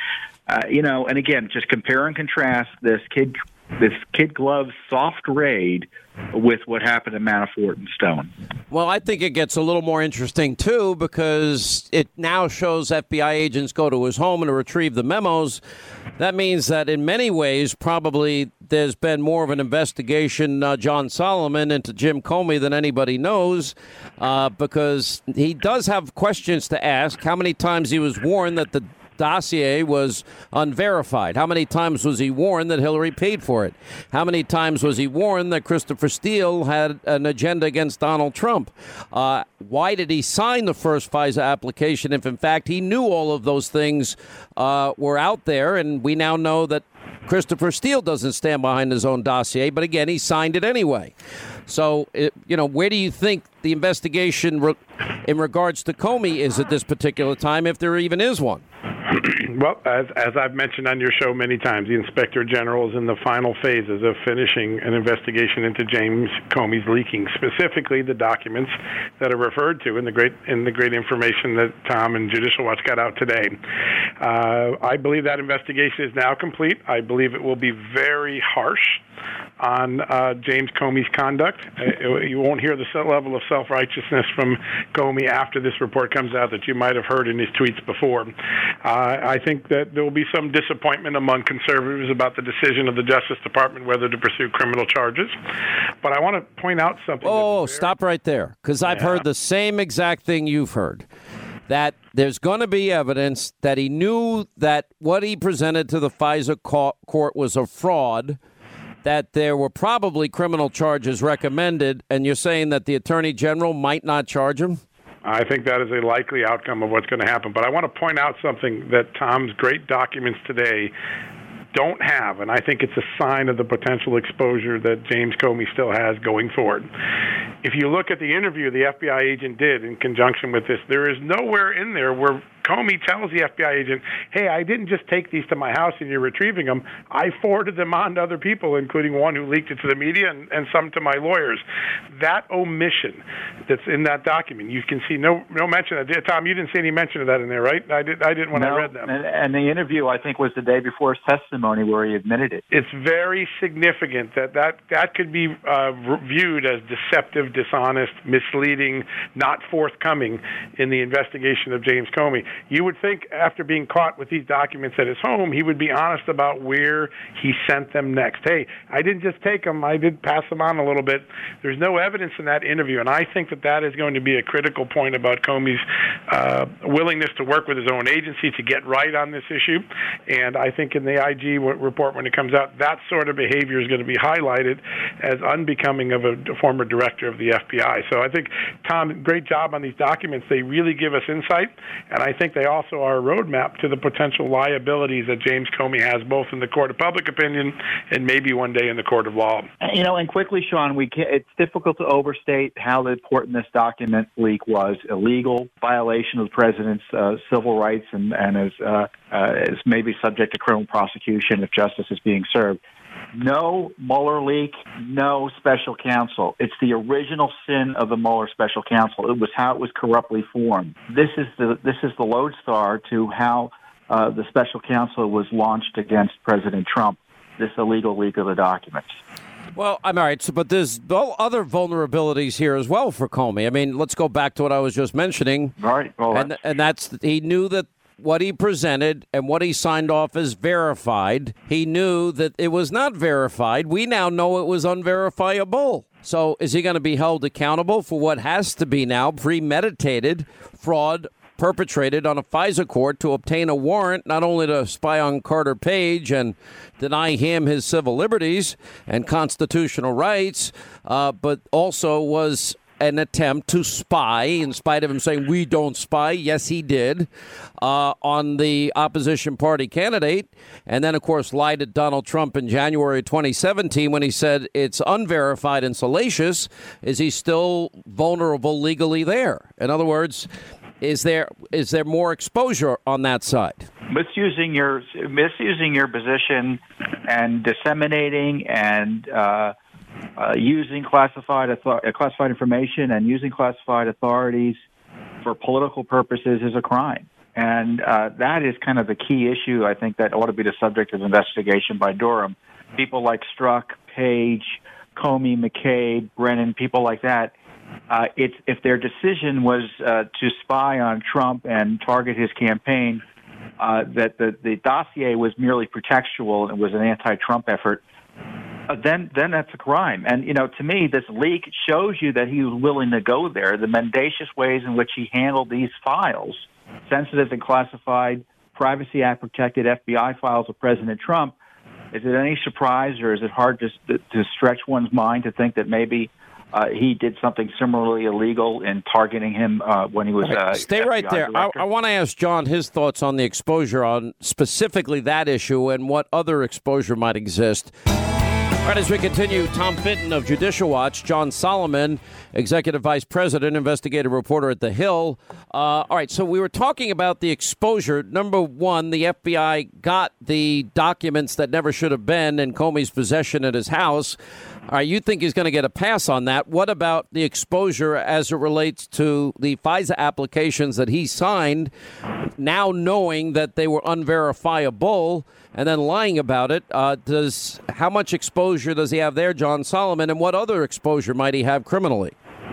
uh, you know, and again, just compare and contrast this kid, this kid glove soft raid with what happened to Manafort and Stone. Well, I think it gets a little more interesting too because it now shows FBI agents go to his home and retrieve the memos. That means that in many ways, probably there's been more of an investigation, uh, John Solomon, into Jim Comey than anybody knows, uh, because he does have questions to ask. How many times he was warned that the dossier was unverified? How many times was he warned that Hillary paid for it? How many times was he warned that Christopher Steele had an agenda against Donald Trump? Uh, why did he sign the first FISA application if, in fact, he knew all of those things uh, were out there? And we now know that Christopher Steele doesn't stand behind his own dossier, but again, he signed it anyway. So, it, you know, where do you think the investigation re- in regards to Comey is at this particular time, if there even is one? well, as, as I've mentioned on your show many times, the Inspector General is in the final phases of finishing an investigation into James Comey's leaking, specifically the documents that are referred to in the great in the great information that Tom and Judicial Watch got out today. Uh, I believe that investigation is now complete. I believe it will be very harsh on uh, James Comey's conduct. Uh, you won't hear the level of self righteousness from Comey after this report comes out that you might have heard in his tweets before. Uh, I think that there will be some disappointment among conservatives about the decision of the Justice Department whether to pursue criminal charges. But I want to point out something. Oh, stop right there, because I've yeah. heard the same exact thing you've heard that there's going to be evidence that he knew that what he presented to the FISA court was a fraud that there were probably criminal charges recommended, and you're saying that the attorney general might not charge him? I think that is a likely outcome of what's going to happen. But I want to point out something that Tom's great documents today don't have, and I think it's a sign of the potential exposure that James Comey still has going forward. If you look at the interview the FBI agent did in conjunction with this, there is nowhere in there where Comey tells the FBI agent, "Hey, I didn't just take these to my house and you're retrieving them. I forwarded them on to other people, including one who leaked it to the media and, and some to my lawyers." That omission that's in that document, you can see no no mention of it. Tom, you didn't see any mention of that in there, right? I did. I didn't when no, I read them. And, and the interview, I think, was the day before his testimony where he admitted it. It's very significant that that that could be uh, viewed as deceptive, dishonest, misleading, not forthcoming in the investigation of James Comey. You would think after being caught with these documents at his home, he would be honest about where he sent them next. Hey, I didn't just take them, I did pass them on a little bit. There's no evidence in that interview, and I think that that is going to be a critical point about Comey's uh, willingness to work with his own agency to get right on this issue. And I think in the IG report, when it comes out, that sort of behavior is going to be highlighted as unbecoming of a former director of the FBI. So I think, Tom, great job on these documents. They really give us insight, and I think think they also are a roadmap to the potential liabilities that James Comey has, both in the court of public opinion and maybe one day in the court of law. You know, and quickly, Sean, we can, it's difficult to overstate how important this document leak was. Illegal violation of the president's uh, civil rights and, and is, uh, uh, is maybe subject to criminal prosecution if justice is being served. No Mueller leak, no special counsel. It's the original sin of the Mueller special counsel. It was how it was corruptly formed. This is the this is the lodestar to how uh, the special counsel was launched against President Trump. This illegal leak of the documents. Well, I'm all right, so, but there's other vulnerabilities here as well for Comey. I mean, let's go back to what I was just mentioning. All right, well, and and that's he knew that what he presented and what he signed off as verified. He knew that it was not verified. We now know it was unverifiable. So is he going to be held accountable for what has to be now premeditated fraud perpetrated on a FISA court to obtain a warrant not only to spy on Carter Page and deny him his civil liberties and constitutional rights, uh, but also was an attempt to spy, in spite of him saying we don't spy. Yes, he did, uh, on the opposition party candidate. And then, of course, lied to Donald Trump in January 2017 when he said it's unverified and salacious. Is he still vulnerable legally there? In other words, is there is there more exposure on that side? Misusing your misusing your position and disseminating and uh, uh, using classified uh, classified information and using classified authorities for political purposes is a crime. And uh, that is kind of the key issue, I think, that ought to be the subject of investigation by Durham. People like Strzok, Page, Comey, McCabe, Brennan, people like that uh, it's if their decision was uh, to spy on Trump and target his campaign, uh, that the, the dossier was merely pretextual and was an anti-Trump effort, uh, then then that's a crime. And you know, to me, this leak shows you that he was willing to go there. The mendacious ways in which he handled these files, sensitive and classified, Privacy Act protected FBI files of President Trump. Is it any surprise, or is it hard to to stretch one's mind to think that maybe? uh, he did something similarly illegal in targeting him uh, when he was. Uh, Stay FBI right there. I. I want to ask John his thoughts on the exposure on specifically that issue and what other exposure might exist. Right, as we continue, Tom Fitton of Judicial Watch, John Solomon, Executive Vice President, investigative reporter at The Hill. Uh, all right, so we were talking about the exposure. Number one, the FBI got the documents that never should have been in Comey's possession at his house. All right, you think he's going to get a pass on that. What about the exposure as it relates to the FISA applications that he signed, now knowing that they were unverifiable and then lying about it? Uh, does how much exposure does he have there, John Solomon, and what other exposure might he have criminally?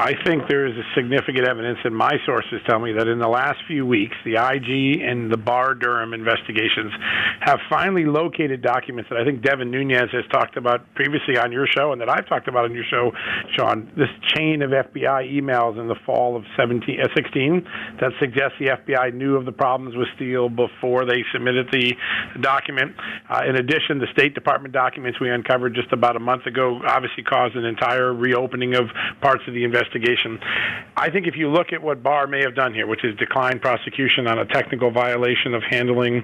I think there is significant evidence, and my sources tell me that in the last few weeks, the IG and the Barr Durham investigations have finally located documents that I think Devin Nunes has talked about previously on your show, and that I've talked about on your show, Sean. This chain of FBI emails in the fall of 17, uh, 16 that suggests the FBI knew of the problems with Steele before they submitted the document. Uh, in addition, the State Department documents we uncovered just about a month ago obviously caused an entire reopening of parts of the investigation. I think if you look at what Barr may have done here, which is decline prosecution on a technical violation of handling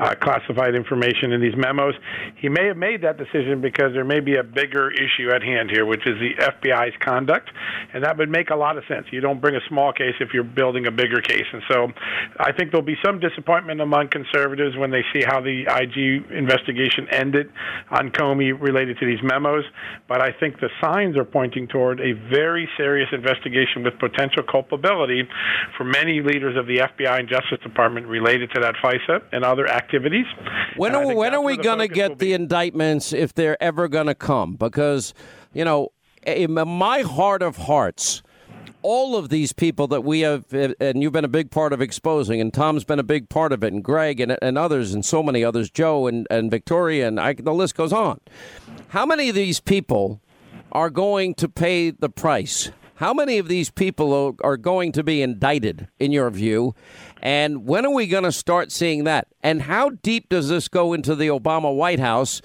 uh, classified information in these memos, he may have made that decision because there may be a bigger issue at hand here, which is the FBI's conduct, and that would make a lot of sense. You don't bring a small case if you're building a bigger case, and so I think there'll be some disappointment among conservatives when they see how the IG investigation ended on Comey related to these memos. But I think the signs are pointing toward a very serious investigation with potential culpability for many leaders of the FBI and Justice Department related to that FISA and other activities. When are, when are we going to get the indictments if they're ever going to come? Because, you know, in my heart of hearts, all of these people that we have, and you've been a big part of exposing, and Tom's been a big part of it, and Greg and, and others, and so many others, Joe and, and Victoria, and I, the list goes on. How many of these people are going to pay the price? How many of these people are- going to be indicted, in your view? And when are we going to start seeing that? And how deep does this go into the Obama White House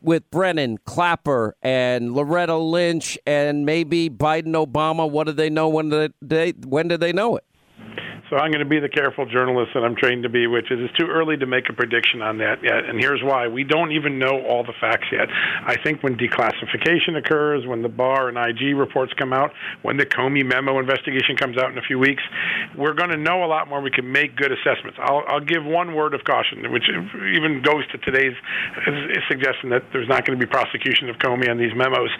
with Brennan, Clapper, and Loretta Lynch, and maybe Biden, Obama? What do they know? When did they? When did they know it? So I'm going to be the careful journalist that I'm trained to be, which is it's too early to make a prediction on that yet. And here's why: we don't even know all the facts yet. I think when declassification occurs, when the Barr and IG reports come out, when the Comey memo investigation comes out in a few weeks, we're going to know a lot more. We can make good assessments. I'll, I'll give one word of caution, which even goes to today's suggestion that there's not going to be prosecution of Comey on these memos.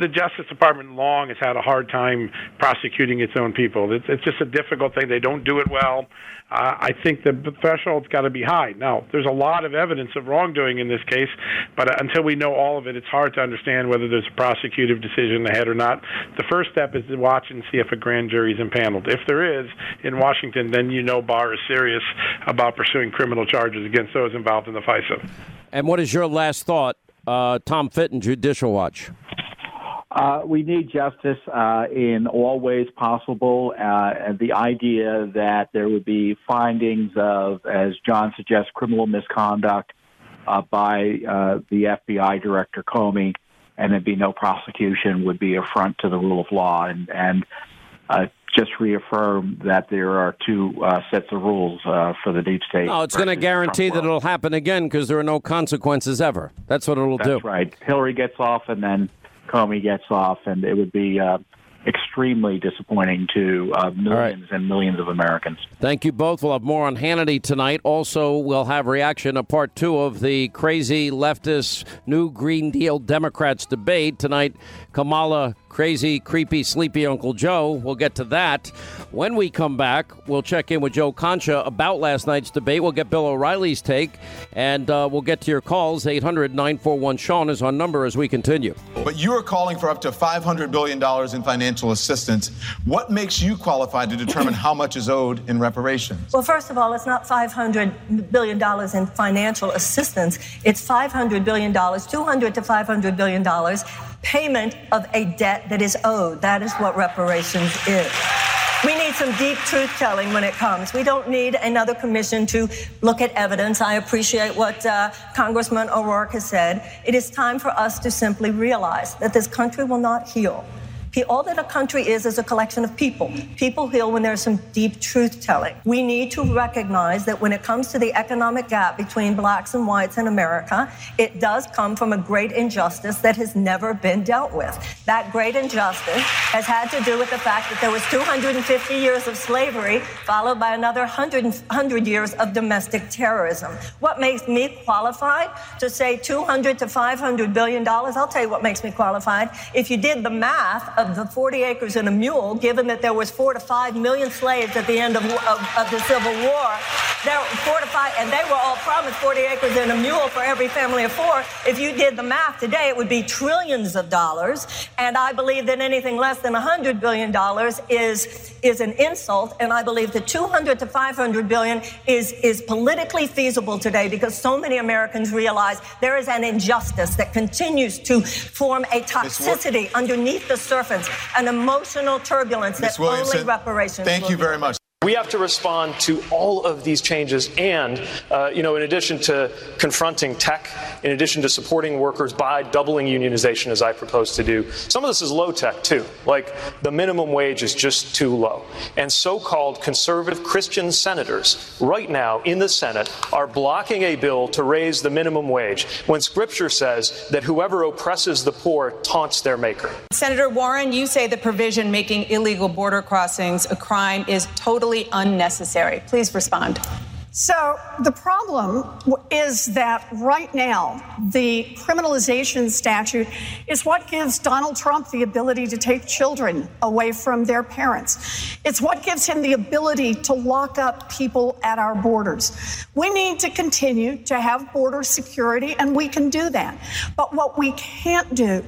The Justice Department long has had a hard time prosecuting its own people. It's, it's just a difficult thing. They don't do it well. Uh, I think the threshold's got to be high. Now, there's a lot of evidence of wrongdoing in this case, but until we know all of it, it's hard to understand whether there's a prosecutive decision ahead or not. The first step is to watch and see if a grand jury is impaneled. If there is in Washington, then you know Barr is serious about pursuing criminal charges against those involved in the FISA. And what is your last thought, uh, Tom Fitton, Judicial Watch? Uh, we need justice uh, in all ways possible. Uh, and the idea that there would be findings of, as John suggests, criminal misconduct uh, by uh, the FBI Director Comey, and there'd be no prosecution would be affront to the rule of law, and and uh, just reaffirm that there are two sets of rules for the deep state. No, it's going to guarantee that it'll happen again because there are no consequences ever. That's what it'll That's do. That's right. Hillary gets off, and then Comey gets off, and it would be uh, extremely disappointing to uh, millions right. and millions of Americans. Thank you both. We'll have more on Hannity tonight. Also, we'll have reaction to part two of the crazy leftist New Green Deal Democrats debate tonight. Kamala crazy, creepy, sleepy Uncle Joe. We'll get to that. When we come back, we'll check in with Joe Concha about last night's debate. We'll get Bill O'Reilly's take, and uh, we'll get to your calls. 800 941 Sean is our number as we continue. But you are calling for up to $500 billion in financial assistance. What makes you qualified to determine how much is owed in reparations? Well, first of all, it's not $500 billion in financial assistance, it's $500 billion, 200 to $500 billion payment of a debt that is owed. That is what reparations is. We need some deep truth telling when it comes. We don't need another commission to look at evidence. I appreciate what uh, Congressman O'Rourke has said. It is time for us to simply realize that this country will not heal all that a country is is a collection of people. People heal when there's some deep truth telling. We need to recognize that when it comes to the economic gap between blacks and whites in America, it does come from a great injustice that has never been dealt with. That great injustice has had to do with the fact that there was 250 years of slavery followed by another 100, 100 years of domestic terrorism. What makes me qualified to say 200 to 500 billion dollars? I'll tell you what makes me qualified. If you did the math the 40 acres and a mule, given that there was four to five million slaves at the end of, of, of the Civil War. There four to five, and they were all promised 40 acres and a mule for every family of four. If you did the math today, it would be trillions of dollars. And I believe that anything less than 100 billion dollars is is an insult. And I believe that 200 to 500 billion is is politically feasible today because so many Americans realize there is an injustice that continues to form a toxicity underneath the surface an emotional turbulence Ms. that Williamson, only reparations. Thank you very much. We have to respond to all of these changes, and uh, you know, in addition to confronting tech, in addition to supporting workers by doubling unionization, as I propose to do, some of this is low tech too. Like the minimum wage is just too low, and so-called conservative Christian senators right now in the Senate are blocking a bill to raise the minimum wage when Scripture says that whoever oppresses the poor taunts their Maker. Senator Warren, you say the provision making illegal border crossings a crime is totally unnecessary. Please respond. So, the problem is that right now, the criminalization statute is what gives Donald Trump the ability to take children away from their parents. It's what gives him the ability to lock up people at our borders. We need to continue to have border security, and we can do that. But what we can't do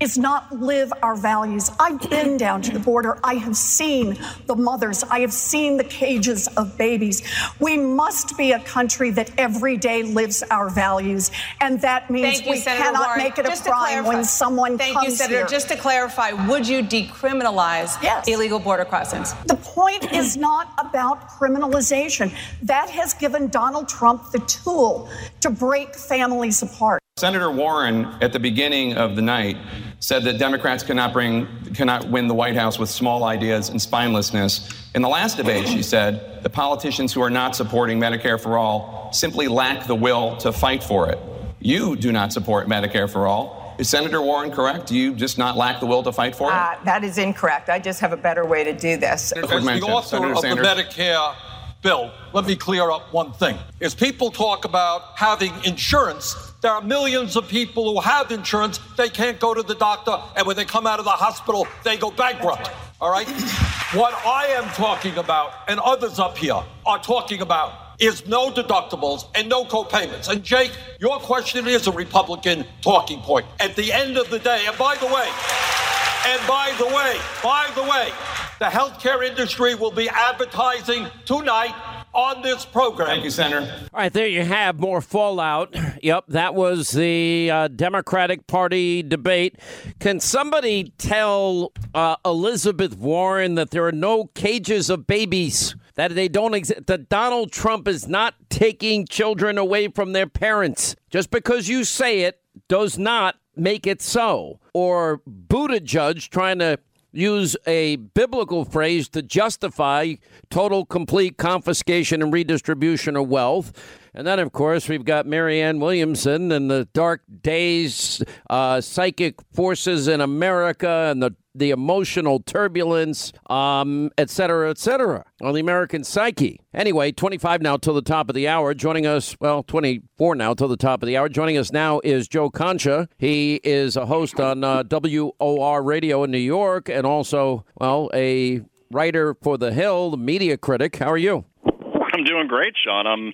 is not live our values. I've been down to the border. I have seen the mothers. I have seen the cages of babies. We must be a country that every day lives our values, and that means you, we Senator cannot Warren. make it Just a crime when someone Thank comes you, Senator. here. Just to clarify, would you decriminalize yes. illegal border crossings? The point is not about criminalization. That has given Donald Trump the tool to break families apart. Senator Warren, at the beginning of the night, said that Democrats cannot bring cannot win the White House with small ideas and spinelessness. In the last debate, she said, the politicians who are not supporting Medicare for all simply lack the will to fight for it. You do not support Medicare for all. Is Senator Warren correct? Do you just not lack the will to fight for it? Uh, that is incorrect. I just have a better way to do this. As the author Senator of Sanders. the Medicare bill, let me clear up one thing. As people talk about having insurance, there are millions of people who have insurance. They can't go to the doctor, and when they come out of the hospital, they go bankrupt. All right? What I am talking about, and others up here are talking about, is no deductibles and no co-payments. And Jake, your question is a Republican talking point. At the end of the day, and by the way, and by the way, by the way, the healthcare industry will be advertising tonight on this program. Thank you, Senator. All right, there you have more fallout. Yep, that was the uh, Democratic Party debate. Can somebody tell uh, Elizabeth Warren that there are no cages of babies? That they don't exist? That Donald Trump is not taking children away from their parents. Just because you say it does not make it so. Or Buttigieg trying to use a biblical phrase to justify total, complete confiscation and redistribution of wealth. And then, of course, we've got Marianne Williamson and the dark days, uh, psychic forces in America and the, the emotional turbulence, um, et cetera, et cetera, on the American psyche. Anyway, 25 now till the top of the hour. Joining us, well, 24 now till the top of the hour. Joining us now is Joe Concha. He is a host on uh, WOR Radio in New York and also, well, a writer for The Hill, the media critic. How are you? I'm doing great, Sean. I'm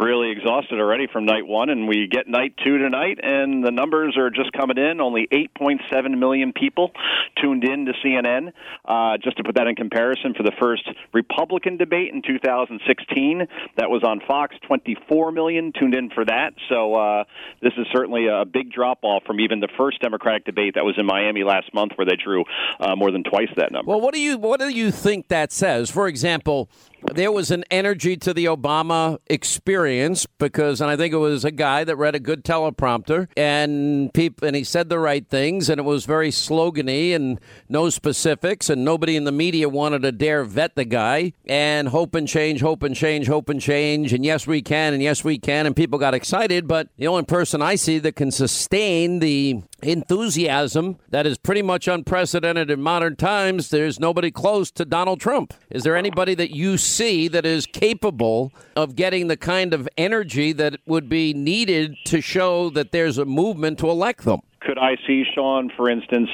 really exhausted already from night one, and we get night two tonight, and the numbers are just coming in. Only 8.7 million people tuned in to CNN. Uh, just to put that in comparison, for the first Republican debate in 2016, that was on Fox, 24 million tuned in for that. So uh, this is certainly a big drop off from even the first Democratic debate that was in Miami last month, where they drew uh, more than twice that number. Well, what do you what do you think that says? For example, there was an energy to the Obama experience because, and I think it was a guy that read a good teleprompter and people, and he said the right things, and it was very slogany and no specifics, and nobody in the media wanted to dare vet the guy and hope and change, hope and change, hope and change, and yes we can, and yes we can, and people got excited. But the only person I see that can sustain the enthusiasm that is pretty much unprecedented in modern times. There's nobody close to Donald Trump. Is there anybody that you see that is capable of getting the kind of energy that would be needed to show that there's a movement to elect them? Could I see, Sean, for instance,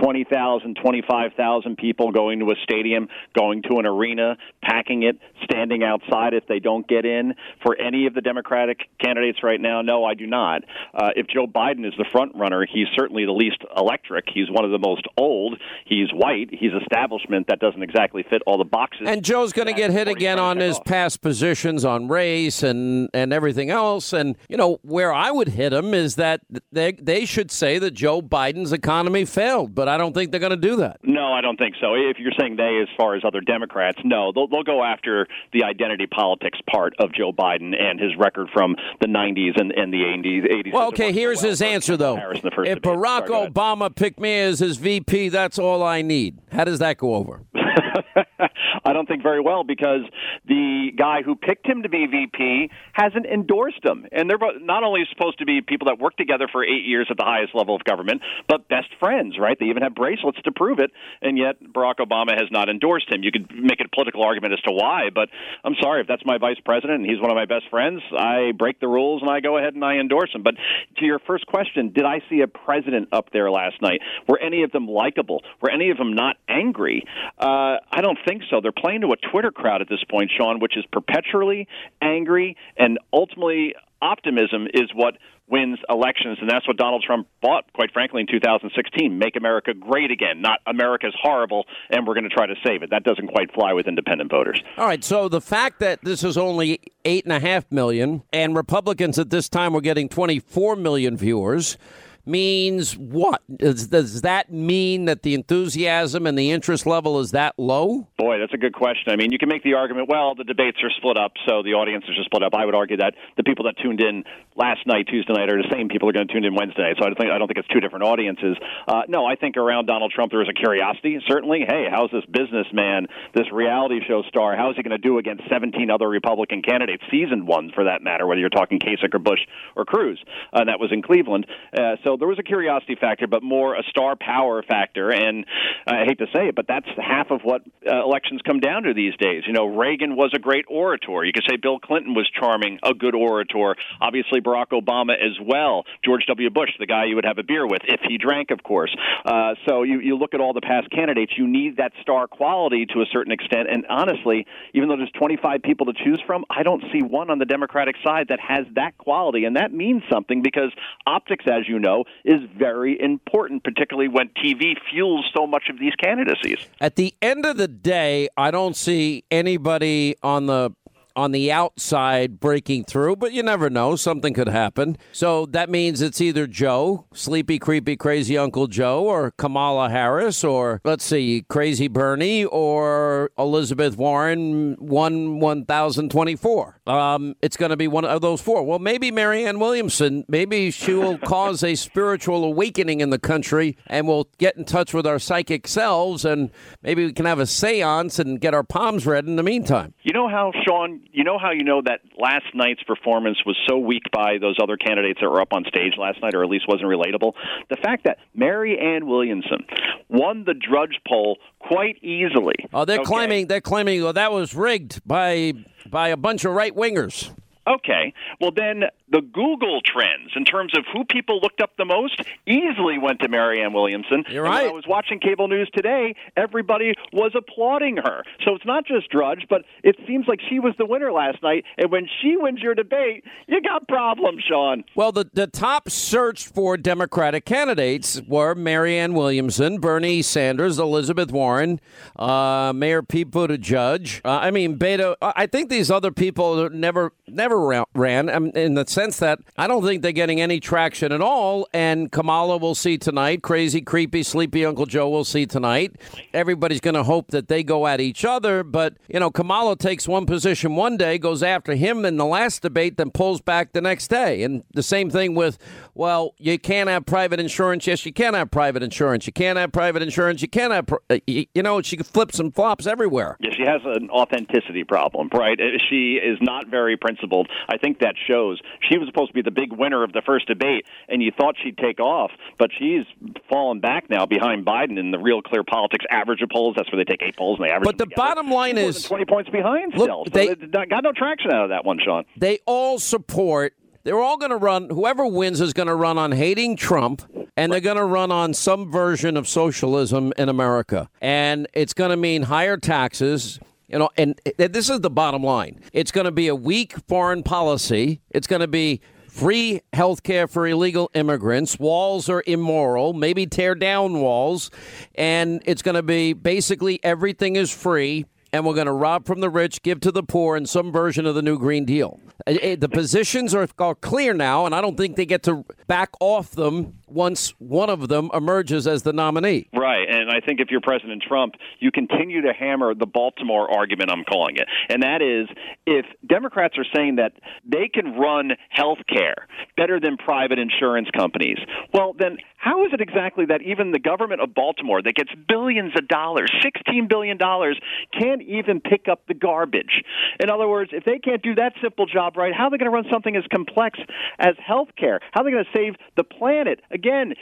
20,000, 25,000 people going to a stadium, going to an arena, packing it, standing outside if they don't get in? For any of the Democratic candidates right now, no, I do not. Uh, if Joe Biden is the front runner, he's certainly the least electric. He's one of the most old. He's white. He's establishment that doesn't exactly fit all the boxes. And Joe's going to get hit again on his past positions on race and, and everything else. And, you know, where I would hit him is that they, they should say that Joe Biden's economy failed, but I don't think they're going to do that. No, I don't think so. If you're saying they, as far as other Democrats, no, they'll, they'll go after the identity politics part of Joe Biden and his record from the 90s and, and the 80s. 80s Well, okay, here's his answer, though. Harris in the first If debate. Barack Sorry. Obama picked me as his VP, that's all I need. How does that go over? I don't think very well because the guy who picked him to be VP hasn't endorsed him. And they're not only supposed to be people that work together for eight years at the highest level of government, but best friends, right? They even have bracelets to prove it. And yet Barack Obama has not endorsed him. You could make a political argument as to why, but I'm sorry, if that's my vice president and he's one of my best friends, I break the rules and I go ahead and I endorse him. But to your first question, did I see a president up there last night? Were any of them likable? Were any of them not angry? Uh, Uh, I don't think so. They're playing to a Twitter crowd at this point, Sean, which is perpetually angry, and ultimately, optimism is what wins elections, and that's what Donald Trump bought, quite frankly, in 2016. Make America great again, not America's horrible, and we're going to try to save it. That doesn't quite fly with independent voters. All right, so the fact that this is only eight and a half million, and Republicans at this time were getting 24 million viewers, means what? Does, does that mean that the enthusiasm and the interest level is that low? Boy, that's a good question. I mean, you can make the argument, well, the debates are split up, so the audiences are split up. I would argue that the people that tuned in last night, Tuesday night, are the same people are going to tune in Wednesday night. So I don't think I don't think it's two different audiences. Uh, no, I think around Donald Trump there is a curiosity. Certainly, hey, how's this businessman, this reality show star, how is he going to do against 17 other Republican candidates, seasoned ones for that matter, whether you're talking Kasich or Bush or Cruz? Uh, that was in Cleveland. Uh, so there was a curiosity factor, but more a star power factor. And I hate to say it, but that's half of what uh, elections come down to these days. You know, Reagan was a great orator. You could say Bill Clinton was charming, a good orator. Obviously, Barack Obama as well. George W. Bush, the guy you would have a beer with if he drank, of course. Uh, so you, you look at all the past candidates, you need that star quality to a certain extent. And honestly, even though there's 25 people to choose from, I don't see one on the Democratic side that has that quality. And that means something because optics, as you know, is very important, particularly when TV fuels so much of these candidacies. At the end of the day, I don't see anybody on the on the outside breaking through, but you never know. Something could happen. So that means it's either Joe, sleepy, creepy, crazy Uncle Joe, or Kamala Harris, or let's see, crazy Bernie, or Elizabeth Warren, 1 1024. Um, it's going to be one of those four. Well, maybe Marianne Williamson, maybe she will cause a spiritual awakening in the country and we'll get in touch with our psychic selves and maybe we can have a seance and get our palms read in the meantime. You know how, Sean, you know how you know that last night's performance was so weak by those other candidates that were up on stage last night, or at least wasn't relatable? The fact that Marianne Williamson won the Drudge poll quite easily. Oh, they're Okay. claiming they're claiming well, that was rigged by by a bunch of right wingers. Okay. Well, then the Google trends in terms of who people looked up the most easily went to Marianne Williamson. You're And right. I was watching cable news today. Everybody was applauding her. So it's not just Drudge, but it seems like she was the winner last night. And when she wins your debate, you got problems, Sean. Well, the, the top searched for Democratic candidates were Marianne Williamson, Bernie Sanders, Elizabeth Warren, uh, Mayor Pete Buttigieg. Uh, I mean, Beto. I think these other people never never ra- ran um, in the sense that I don't think they're getting any traction at all. And Kamala will see tonight. Crazy, creepy, sleepy Uncle Joe will see tonight. Everybody's going to hope that they go at each other. But, you know, Kamala takes one position one day, goes after him in the last debate, then pulls back the next day. And the same thing with, well, you can't have private insurance. Yes, you can have private insurance. You can't have private insurance. You can't have, uh, you you know, she flips and flops everywhere. Yeah, she has an authenticity problem, right? Uh, She is not very principled. I think that shows. She was supposed to be the big winner of the first debate, and you thought she'd take off, but she's fallen back now behind Biden in the real clear politics average of polls. That's where they take eight polls and they average. But the bottom line She's is- twenty points behind Look, still. So they- it got no traction out of that one, Sean. they all support they're all going to run whoever wins is going to run on hating trump and they're going to run on some version of socialism in america and it's going to mean higher taxes you know and and this is the bottom line. It's going to be a weak foreign policy. It's going to be free health care for illegal immigrants. Walls are immoral maybe tear down walls. And it's going to be basically everything is free and we're going to rob from the rich, give to the poor in some version of the new Green Deal. The positions are, are clear now, and I don't think they get to back off them once one of them emerges as the nominee. Right, and I think if you're President Trump, you continue to hammer the Baltimore argument, I'm calling it. And that is if Democrats are saying that they can run health care better than private insurance companies, well, then how is it exactly that even the government of Baltimore, that gets billions of dollars, $16 billion, can't even pick up the garbage? In other words, if they can't do that simple job right, how are they going to run something as complex as health care? How are they going to save the planet?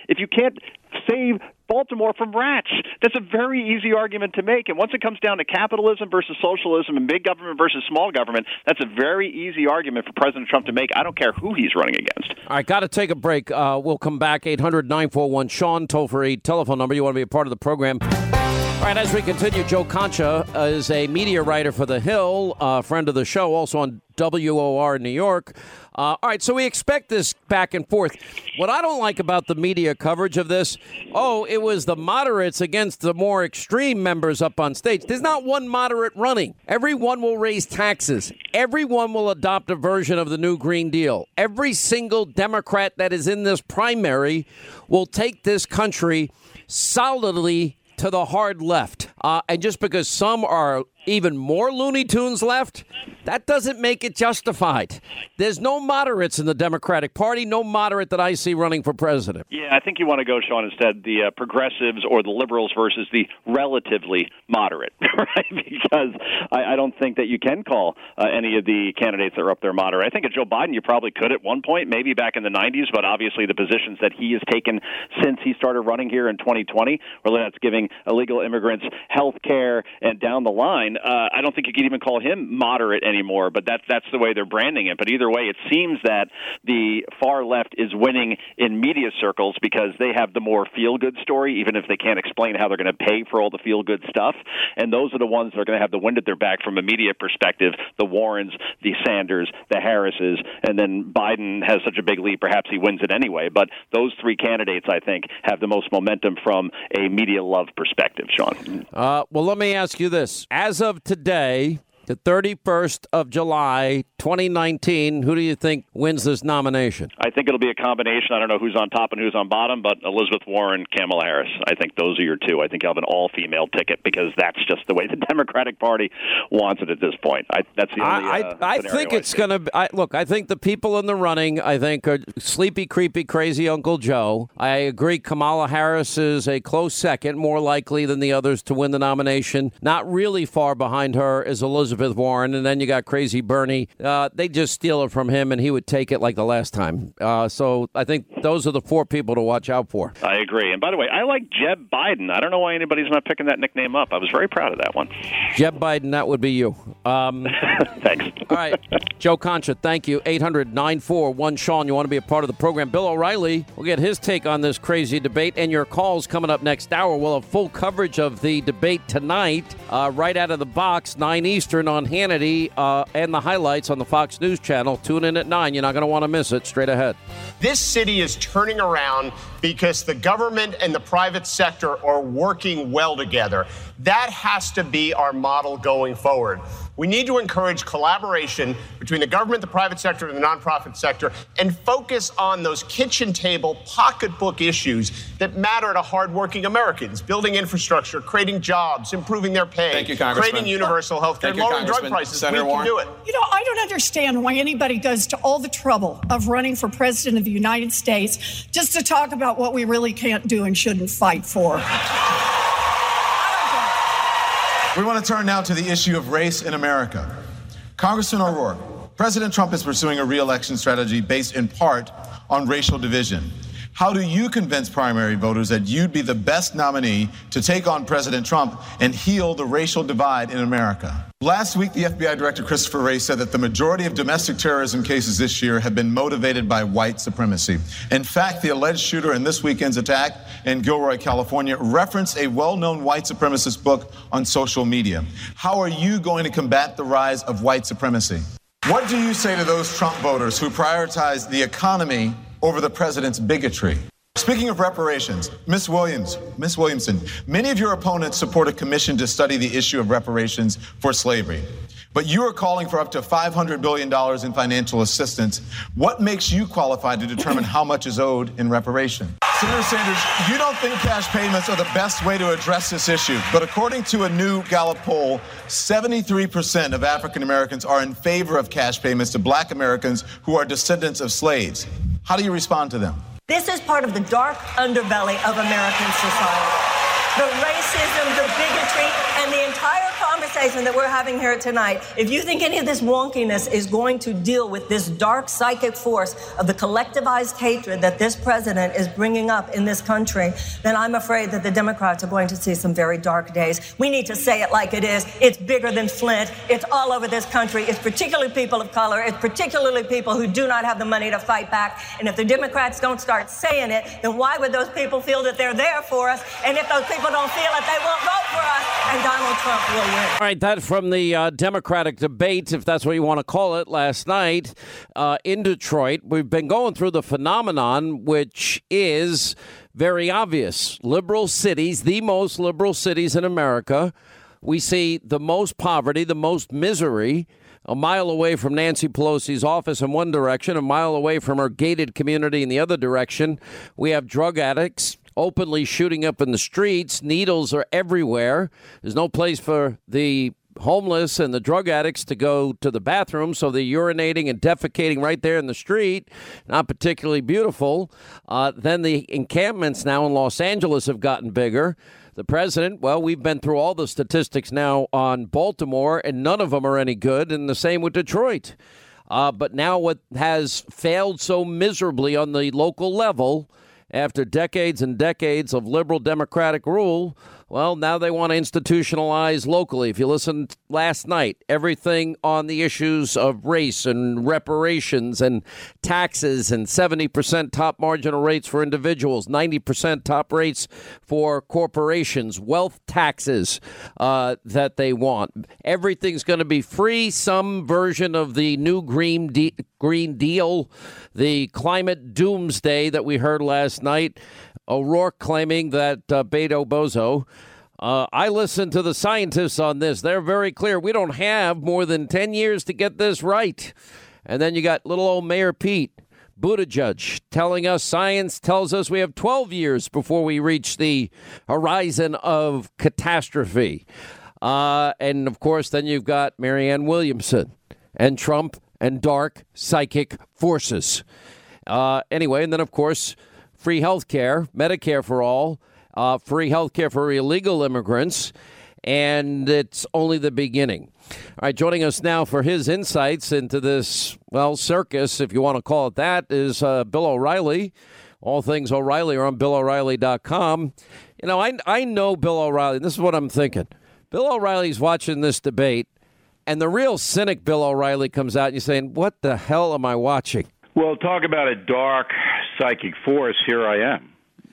If you can't save Baltimore from rats. That's a very easy argument to make. And once it comes down to capitalism versus socialism and big government versus small government, that's a very easy argument for President Trump to make. I don't care who he's running against. All right, got to take a break. Uh, we'll come back. 800 941 Sean, toll free telephone number. You want to be a part of the program. All right, as we continue, Joe Concha is a media writer for The Hill, uh, friend of the show, also on WOR New York. Uh, all right, so we expect this back and forth. What I don't like about the media coverage of this, oh, it was the moderates against the more extreme members up on stage. There's not one moderate running. Everyone will raise taxes. Everyone will adopt a version of the new Green Deal. Every single Democrat that is in this primary will take this country solidly to the hard left. Uh, and just because some are even more Looney Tunes left, that doesn't make it justified. There's no moderates in the Democratic Party, no moderate that I see running for president. Yeah, I think you want to go, Sean, instead the uh, progressives or the liberals versus the relatively moderate, right? Because I, I don't think that you can call uh, any of the candidates that are up there moderate. I think of Joe Biden, you probably could at one point, maybe back in the 90s, but obviously the positions that he has taken since he started running here in 2020, whether that's giving illegal immigrants health care and down the line, uh, I don't think you could even call him moderate anymore. But that's that's the way they're branding it. But either way, it seems that the far left is winning in media circles because they have the more feel good story, even if they can't explain how they're going to pay for all the feel good stuff. And those are the ones that are going to have the wind at their back from a media perspective. The Warrens, the Sanders, the Harrises, and then Biden has such a big lead. Perhaps he wins it anyway. But those three candidates, I think, have the most momentum from a media love perspective. Sean. Uh, well, let me ask you this: as of today, the 31st of July, 2019, who do you think wins this nomination? I think it'll be a combination. I don't know who's on top and who's on bottom, but Elizabeth Warren, Kamala Harris. I think those are your two. I think you'll have an all-female ticket because that's just the way the Democratic Party wants it at this point. I, that's the only. I, uh, I, I think it's going to look. I think the people in the running, I think, are sleepy, creepy, crazy Uncle Joe. I agree. Kamala Harris is a close second, more likely than the others to win the nomination. Not really far behind her is Elizabeth Warren, and then you got crazy Bernie. Uh, they just steal it from him, and he would take it like the last time. Uh, so I think those are the four people to watch out for. I agree. And by the way, I like Jeb Biden. I don't know why anybody's not picking that nickname up. I was very proud of that one. Jeb Biden, that would be you. Um, Thanks. All right. Joe Concha, thank you. 800 941 Sean, you want to be a part of the program. Bill O'Reilly will get his take on this crazy debate, and your calls coming up next hour. We'll have full coverage of the debate tonight, uh, right out of the box, 9 Eastern on Hannity, uh, and the highlights on the Fox News channel. Tune in at 9. You're not going to want to miss it. Straight ahead. This city is turning around because the government and the private sector are working well together. That has to be our model going forward. We need to encourage collaboration between the government, the private sector, and the nonprofit sector and focus on those kitchen table, pocketbook issues that matter to hardworking Americans building infrastructure, creating jobs, improving their pay, Thank you, Congressman. creating universal health care, lowering drug prices. Senator we can do it. You know, I don't understand why anybody goes to all the trouble of running for president of the United States just to talk about what we really can't do and shouldn't fight for. We want to turn now to the issue of race in America. Congressman O'Rourke, President Trump is pursuing a reelection strategy based in part on racial division. How do you convince primary voters that you'd be the best nominee to take on President Trump and heal the racial divide in America? Last week, the FBI Director Christopher Wray said that the majority of domestic terrorism cases this year have been motivated by white supremacy. In fact, the alleged shooter in this weekend's attack in Gilroy, California, referenced a well known white supremacist book on social media. How are you going to combat the rise of white supremacy? What do you say to those Trump voters who prioritize the economy over the president's bigotry? Speaking of reparations, Miss Williams, Miss Williamson, many of your opponents support a commission to study the issue of reparations for slavery. But you are calling for up to $500 billion in financial assistance. What makes you qualified to determine how much is owed in reparation? Senator Sanders, you don't think cash payments are the best way to address this issue. But according to a new Gallup poll, 73% of African Americans are in favor of cash payments to black Americans who are descendants of slaves. How do you respond to them? This is part of the dark underbelly of American society. The racism, the bigotry, and the entire conversation that we're having here tonight. If you think any of this wonkiness is going to deal with this dark psychic force of the collectivized hatred that this president is bringing up in this country, then I'm afraid that the Democrats are going to see some very dark days. We need to say it like it is. It's bigger than Flint. It's all over this country. It's particularly people of color. It's particularly people who do not have the money to fight back. And if the Democrats don't start saying it, then why would those people feel that they're there for us? And if those people people don't feel it, they won't vote for us, and Donald Trump will win. All right, that's from the uh, Democratic debate, if that's what you want to call it, last night uh, in Detroit. We've been going through the phenomenon, which is very obvious. Liberal cities, the most liberal cities in America, we see the most poverty, the most misery. A mile away from Nancy Pelosi's office in one direction, a mile away from her gated community in the other direction. We have drug addicts openly shooting up in the streets. Needles are everywhere. There's no place for the homeless and the drug addicts to go to the bathroom, so they're urinating and defecating right there in the street. Not particularly beautiful. Uh, then the encampments now in Los Angeles have gotten bigger. The president, well, we've been through all the statistics now on Baltimore, and none of them are any good, and the same with Detroit. Uh, but now, what has failed so miserably on the local level after decades and decades of liberal Democratic rule, well, now they want to institutionalize locally. If you listened last night, everything on the issues of race and reparations and taxes and 70% top marginal rates for individuals, 90% top rates for corporations, wealth taxes uh, that they want. Everything's going to be free, some version of the new Green, De- Green Deal, the climate doomsday that we heard last night. O'Rourke claiming that uh, Beto Bozo. Uh, I listened to the scientists on this. They're very clear. We don't have more than 10 years to get this right. And then you got little old Mayor Pete Buttigieg telling us science tells us we have 12 years before we reach the horizon of catastrophe. Uh, and of course, then you've got Marianne Williamson and Trump and dark psychic forces. Uh, anyway, and then of course, free health care, Medicare for all, uh, free health care for illegal immigrants, and it's only the beginning. All right, joining us now for his insights into this, well, circus, if you want to call it that, is uh, Bill O'Reilly. All things O'Reilly are on BillO'Reilly.com. You know, I, I know Bill O'Reilly. This is what I'm thinking. Bill O'Reilly's watching this debate, and the real cynic Bill O'Reilly comes out and you're saying, What the hell am I watching? Well, talk about a dark psychic force. Here I am.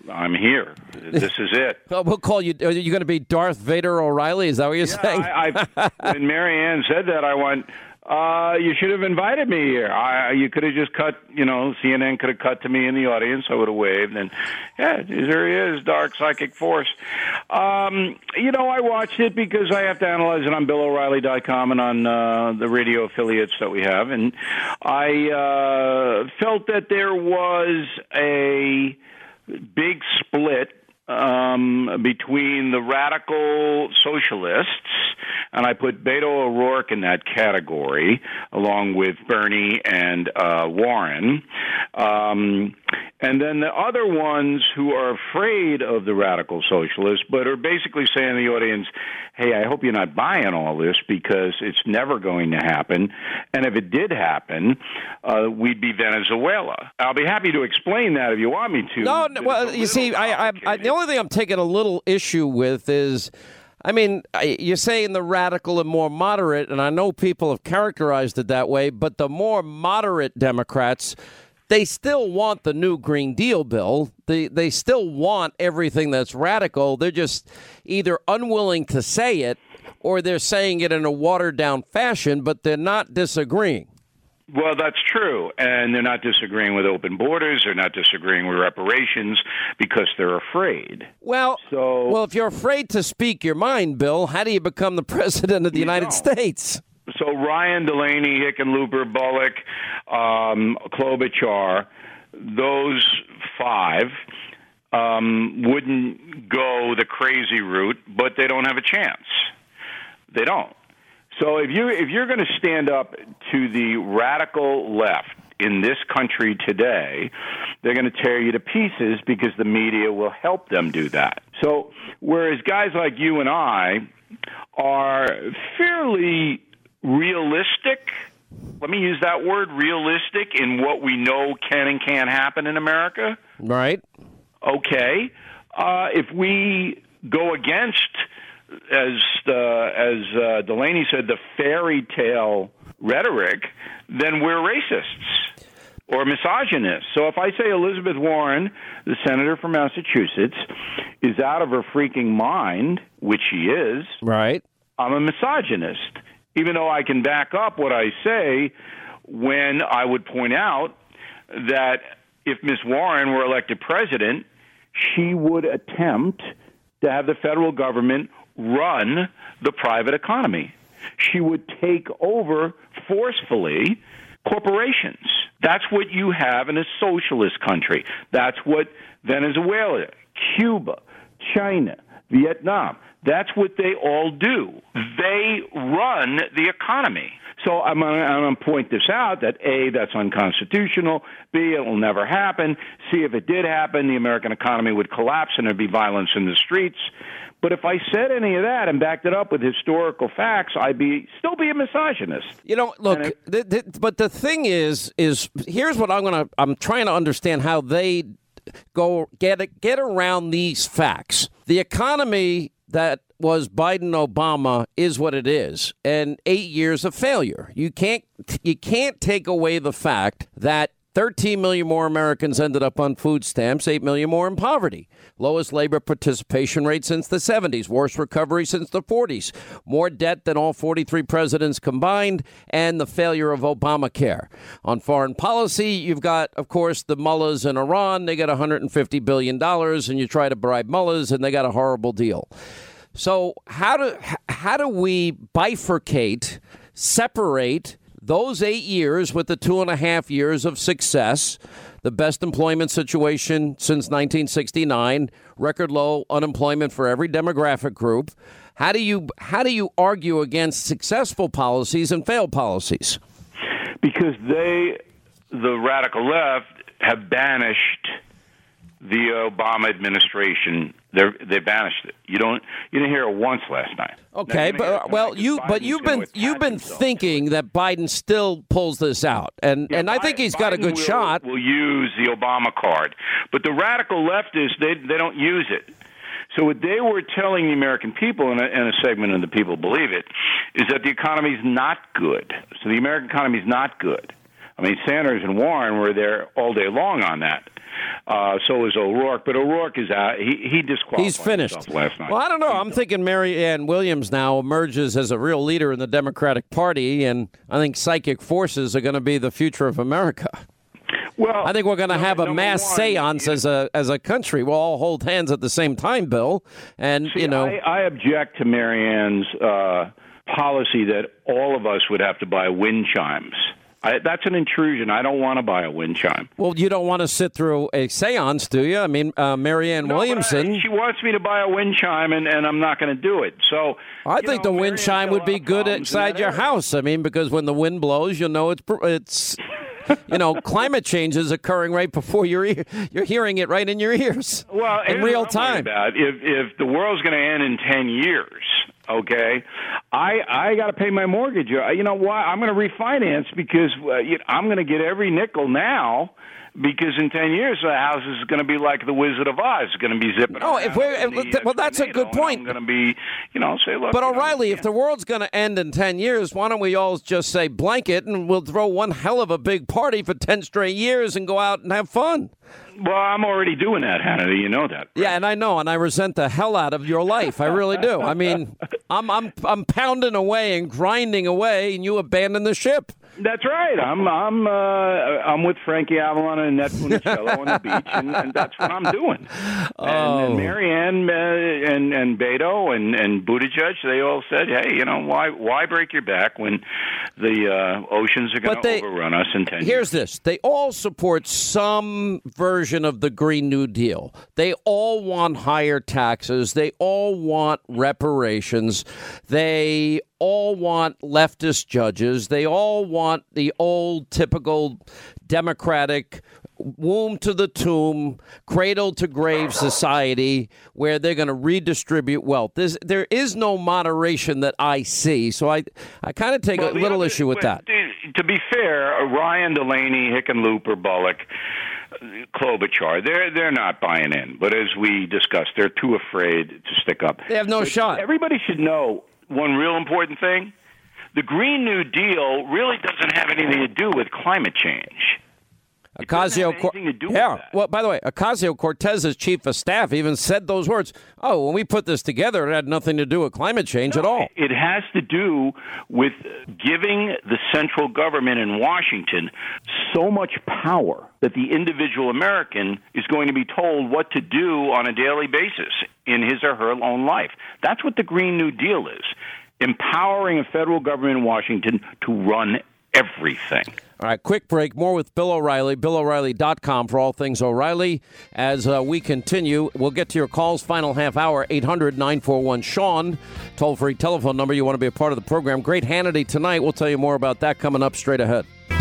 I'm here. This is it. Well, we'll call you. Are you going to be Darth Vader O'Reilly? Is that what you're Yeah, saying? I, I, when Marianne said that, I went, uh, you should have invited me here. I, you could have just cut, you know, CNN could have cut to me in the audience. I would have waved. And, yeah, there he is, Dark Psychic Force. Um, you know, I watched it because I have to analyze it on BillO'Reilly.com and on uh, the radio affiliates that we have. And I uh, felt that there was a big split um, between the radical socialists, and I put Beto O'Rourke in that category, along with Bernie and uh, Warren, um, and then the other ones who are afraid of the radical socialists, but are basically saying to the audience, "Hey, I hope you're not buying all this because it's never going to happen, and if it did happen, uh, we'd be Venezuela." I'll be happy to explain that if you want me to. No, no well, you see, I, I, I, the only thing I'm taking a little issue with is, I mean, you're saying the radical and more moderate, and I know people have characterized it that way, but the more moderate Democrats, they still want the new Green Deal bill. They they still want everything that's radical. They're just either unwilling to say it or they're saying it in a watered down fashion, but they're not disagreeing. Well, that's true. And they're not disagreeing with open borders. They're not disagreeing with reparations because they're afraid. Well, well, if you're afraid to speak your mind, Bill, how do you become the president of the United States? So Ryan Delaney, Hickenlooper, Bullock, um, Klobuchar, those five um, wouldn't go the crazy route, but they don't have a chance. They don't. So if you if you're going to stand up to the radical left in this country today, they're going to tear you to pieces because the media will help them do that. So whereas guys like you and I are fairly realistic, let me use that word realistic in what we know can and can't happen in America. Right. Okay. Uh, if we go against as uh, as uh, Delaney said, the fairy tale rhetoric, then we're racists. or misogynists. So if I say Elizabeth Warren, the senator from Massachusetts, is out of her freaking mind, which she is, right? I'm a misogynist, even though I can back up what I say when I would point out that if Miss Warren were elected president, she would attempt to have the federal government run the private economy. She would take over forcefully corporations. That's what you have in a socialist country. That's what Venezuela, Cuba, China, Vietnam, that's what they all do. They run the economy. So I'm going to point this out that A, that's unconstitutional. B, it will never happen. C, if it did happen, the American economy would collapse and there'd be violence in the streets. But if I said any of that and backed it up with historical facts, I'd be still be a misogynist. You know, look, th- th- but the thing is, is here's what I'm gonna. I'm trying to understand how they go get get around these facts. The economy that was Biden Obama is what it is, and eight years of failure. You can't you can't take away the fact that 13 million more Americans ended up on food stamps, 8 million more in poverty. Lowest labor participation rate since the 70s, worst recovery since the 40s, more debt than all 43 presidents combined, and the failure of Obamacare. On foreign policy, you've got, of course, the mullahs in Iran. They got $150 billion, and you try to bribe mullahs, and they got a horrible deal. So how do how do we bifurcate, separate those eight years with the two and a half years of success, the best employment situation since 1969, record low unemployment for every demographic group? How do you how do you argue against successful policies and failed policies? Because they, the radical left, have banished the Obama administration. They they banished it. You don't you didn't hear it once last night. Okay, but uh, well, you but you've been you've been thinking that Biden still pulls this out, and and I think he's got a good will, shot. Will use the Obama card, but the radical leftists they they don't use it. So what they were telling the American people, and a, and a segment of the people believe it, is that the economy is not good. So the American economy is not good. I mean, Sanders and Warren were there all day long on that. Uh, so is O'Rourke, but O'Rourke is out. He he disqualified He's finished himself last night. Well, I don't know. I'm thinking Marianne Williams now emerges as a real leader in the Democratic Party, and I think psychic forces are going to be the future of America. Well, I think we're going to have a mass séance as a as a country. We'll all hold hands at the same time, Bill, and See, you know. I, I object to Marianne's uh, policy that all of us would have to buy wind chimes. I, that's an intrusion. I don't want to buy a wind chime. Well, you don't want to sit through a séance, do you? I mean, uh, Marianne Williamson. She wants me to buy a wind chime, and, and I'm not going to do it. So I think the wind chime would be good inside your house. I mean, because when the wind blows, you'll know it's it's you know climate change is occurring right before your ear. You're hearing it right in your ears. Well, in real what I'm worried time. About. If if the world's going to end in ten years, okay, I I got to pay my mortgage. You know why? I'm going to refinance because uh, you know, I'm going to get every nickel now. Because in ten years, the house is going to be like the Wizard of Oz. It's going to be zipping. Oh, if around we're in the, if- well, uh, that's a good point. I'm going to be, you know, say look. But you know, O'Reilly, if the world's going to end in 10 years, why don't we all just say blanket and we'll throw one hell of a big party for 10 straight years and go out and have fun? Well, I'm already doing that, Hannity. You know that. Yeah, and I know, and I resent the hell out of your life. I really do. I mean, I'm I'm I'm pounding away and grinding away, and you abandon the ship. That's right. I'm I'm uh, I'm with Frankie Avalon and Annette Funicello on the beach, and, and that's what I'm doing. And, Oh. and Marianne uh, and and Beto and and Buttigieg, they all said, "Hey, you know why why break your back when the uh, oceans are going to overrun us in ten years?" Here's this. They all support some version of the Green New Deal. They all want higher taxes. They all want reparations. They all want leftist judges. They all want the old typical Democratic womb to the tomb, cradle to grave society where they're going to redistribute wealth. There's, there is no moderation that I see. So I, I kind of take Well, a little other- issue with that. To be fair, Ryan Delaney, Hickenlooper, Bullock, Klobuchar, they're they're not buying in. But as we discussed, they're too afraid to stick up. They have no But shot. Everybody should know one real important thing: the Green New Deal really doesn't have anything to do with climate change. Ocasio, with yeah. Well, by the way, Ocasio Cortez's chief of staff even said those words. Oh, when we put this together, it had nothing to do with climate change at all. It has to do with giving the central government in Washington so much power that the individual American is going to be told what to do on a daily basis in his or her own life. That's what the Green New Deal is empowering a federal government in Washington to run everything. All right, quick break. More with Bill O'Reilly, BillO'Reilly.com for all things O'Reilly. As uh, we continue, we'll get to your calls. Final half hour, 800 941 Sean. Toll free telephone number. You want to be a part of the program. Great Hannity tonight. We'll tell you more about that coming up straight ahead. All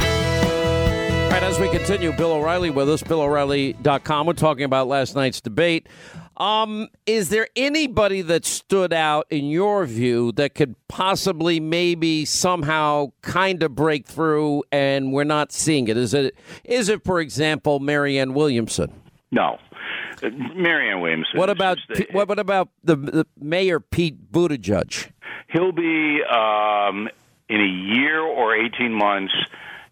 right, as we continue, Bill O'Reilly with us, BillO'Reilly.com. We're talking about last night's debate. Um, is there anybody that stood out in your view that could possibly, maybe, somehow, kind of break through, and we're not seeing it? Is it, is it, for example, Marianne Williamson? No. Marianne Williamson. What about the- what about the, the mayor Pete Buttigieg? He'll be um, in a year or 18 months.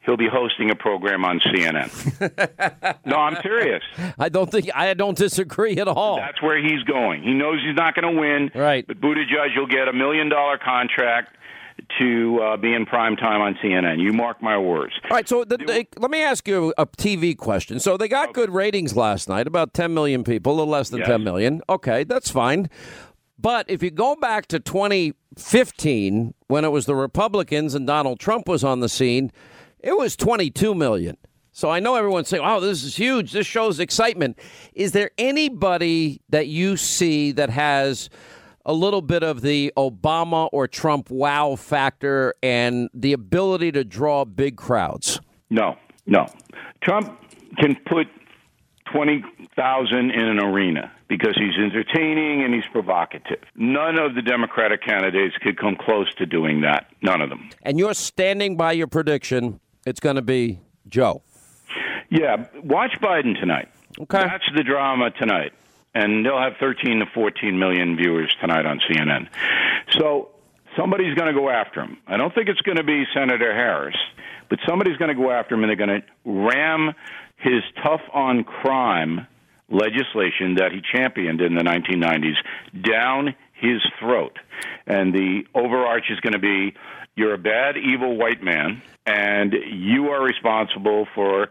He'll be hosting a program on CNN. no, I'm serious. I don't think I don't disagree at all. That's where he's going. He knows he's not going to win. Right. But Buttigieg will get a million dollar contract to uh, be in prime time on CNN. You mark my words. All right, so the, the- let me ask you a TV question. So they got good ratings last night, about 10 million people, a little less than Yes. 10 million. Okay, that's fine. But if you go back to 2015, when it was the Republicans and Donald Trump was on the scene, it was 22 million. So I know everyone's saying, "Oh, this is huge. This shows excitement." Is there anybody that you see that has a little bit of the Obama or Trump wow factor and the ability to draw big crowds? No, no. Trump can put 20,000 in an arena because he's entertaining and he's provocative. None of the Democratic candidates could come close to doing that. None of them. And you're standing by your prediction. It's going to be Joe. Yeah, watch Biden tonight. Okay. That's the drama tonight. And they'll have 13 to 14 million viewers tonight on CNN. So somebody's going to go after him. I don't think it's going to be Senator Harris, but somebody's going to go after him and they're going to ram his tough on crime legislation that he championed in the 1990s down his throat. And the overarch is going to be you're a bad, evil white man, and you are responsible for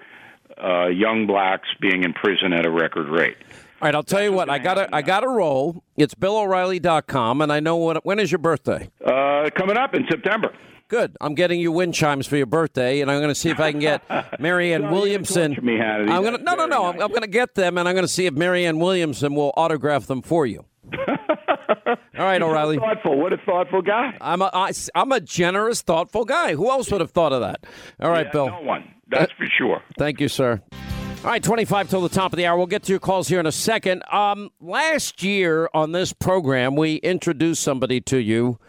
uh, young blacks being in prison at a record rate. All right, I'll tell you what. I got to I got to roll. It's BillO'Reilly.com, and I know what. When is your birthday? Uh, coming up in September. Good. I'm getting you wind chimes for your birthday, and I'm going to see if I can get Marianne Williamson. me, Hannity. I'm going to no, no, no. I'm, I'm going to get them, and I'm going to see if Marianne Williamson will autograph them for you. All right, O'Reilly. Thoughtful. What a thoughtful guy. I'm a I, I'm a generous, thoughtful guy. Who else would have thought of that? All right, Yeah, Bill. No one. That's for sure. Thank you, sir. All right, 25 till the top of the hour. We'll get to your calls here in a second. Um, last year on this program, we introduced somebody to you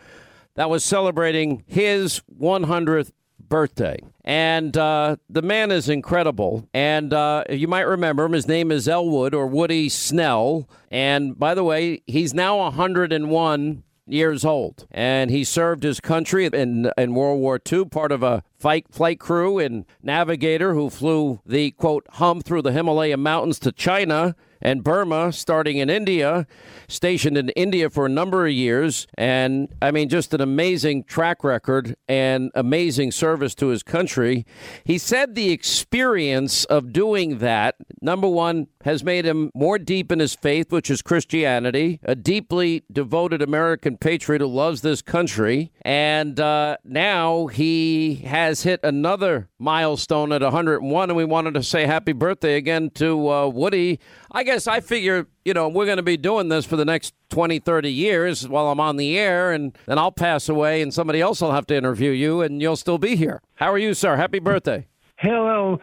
that was celebrating his 100th birthday. And uh, the man is incredible. And uh, you might remember him. His name is Elwood or Woody Snell. And by the way, he's now 101 years old, and he served his country in in World War II, part of a fight flight crew and navigator who flew the quote Hump through the Himalaya mountains to China and Burma, starting in India, stationed in India for a number of years, and I mean just an amazing track record and amazing service to his country. He said the experience of doing that, number one, has made him more deep in his faith, which is Christianity, a deeply devoted American patriot who loves this country. And uh, now he has hit another milestone at 101, and we wanted to say happy birthday again to uh, Woody. I guess I figure, you know, we're going to be doing this for the next 20, 30 years while I'm on the air, and then I'll pass away, and somebody else will have to interview you, and you'll still be here. How are you, sir? Happy birthday. Hello.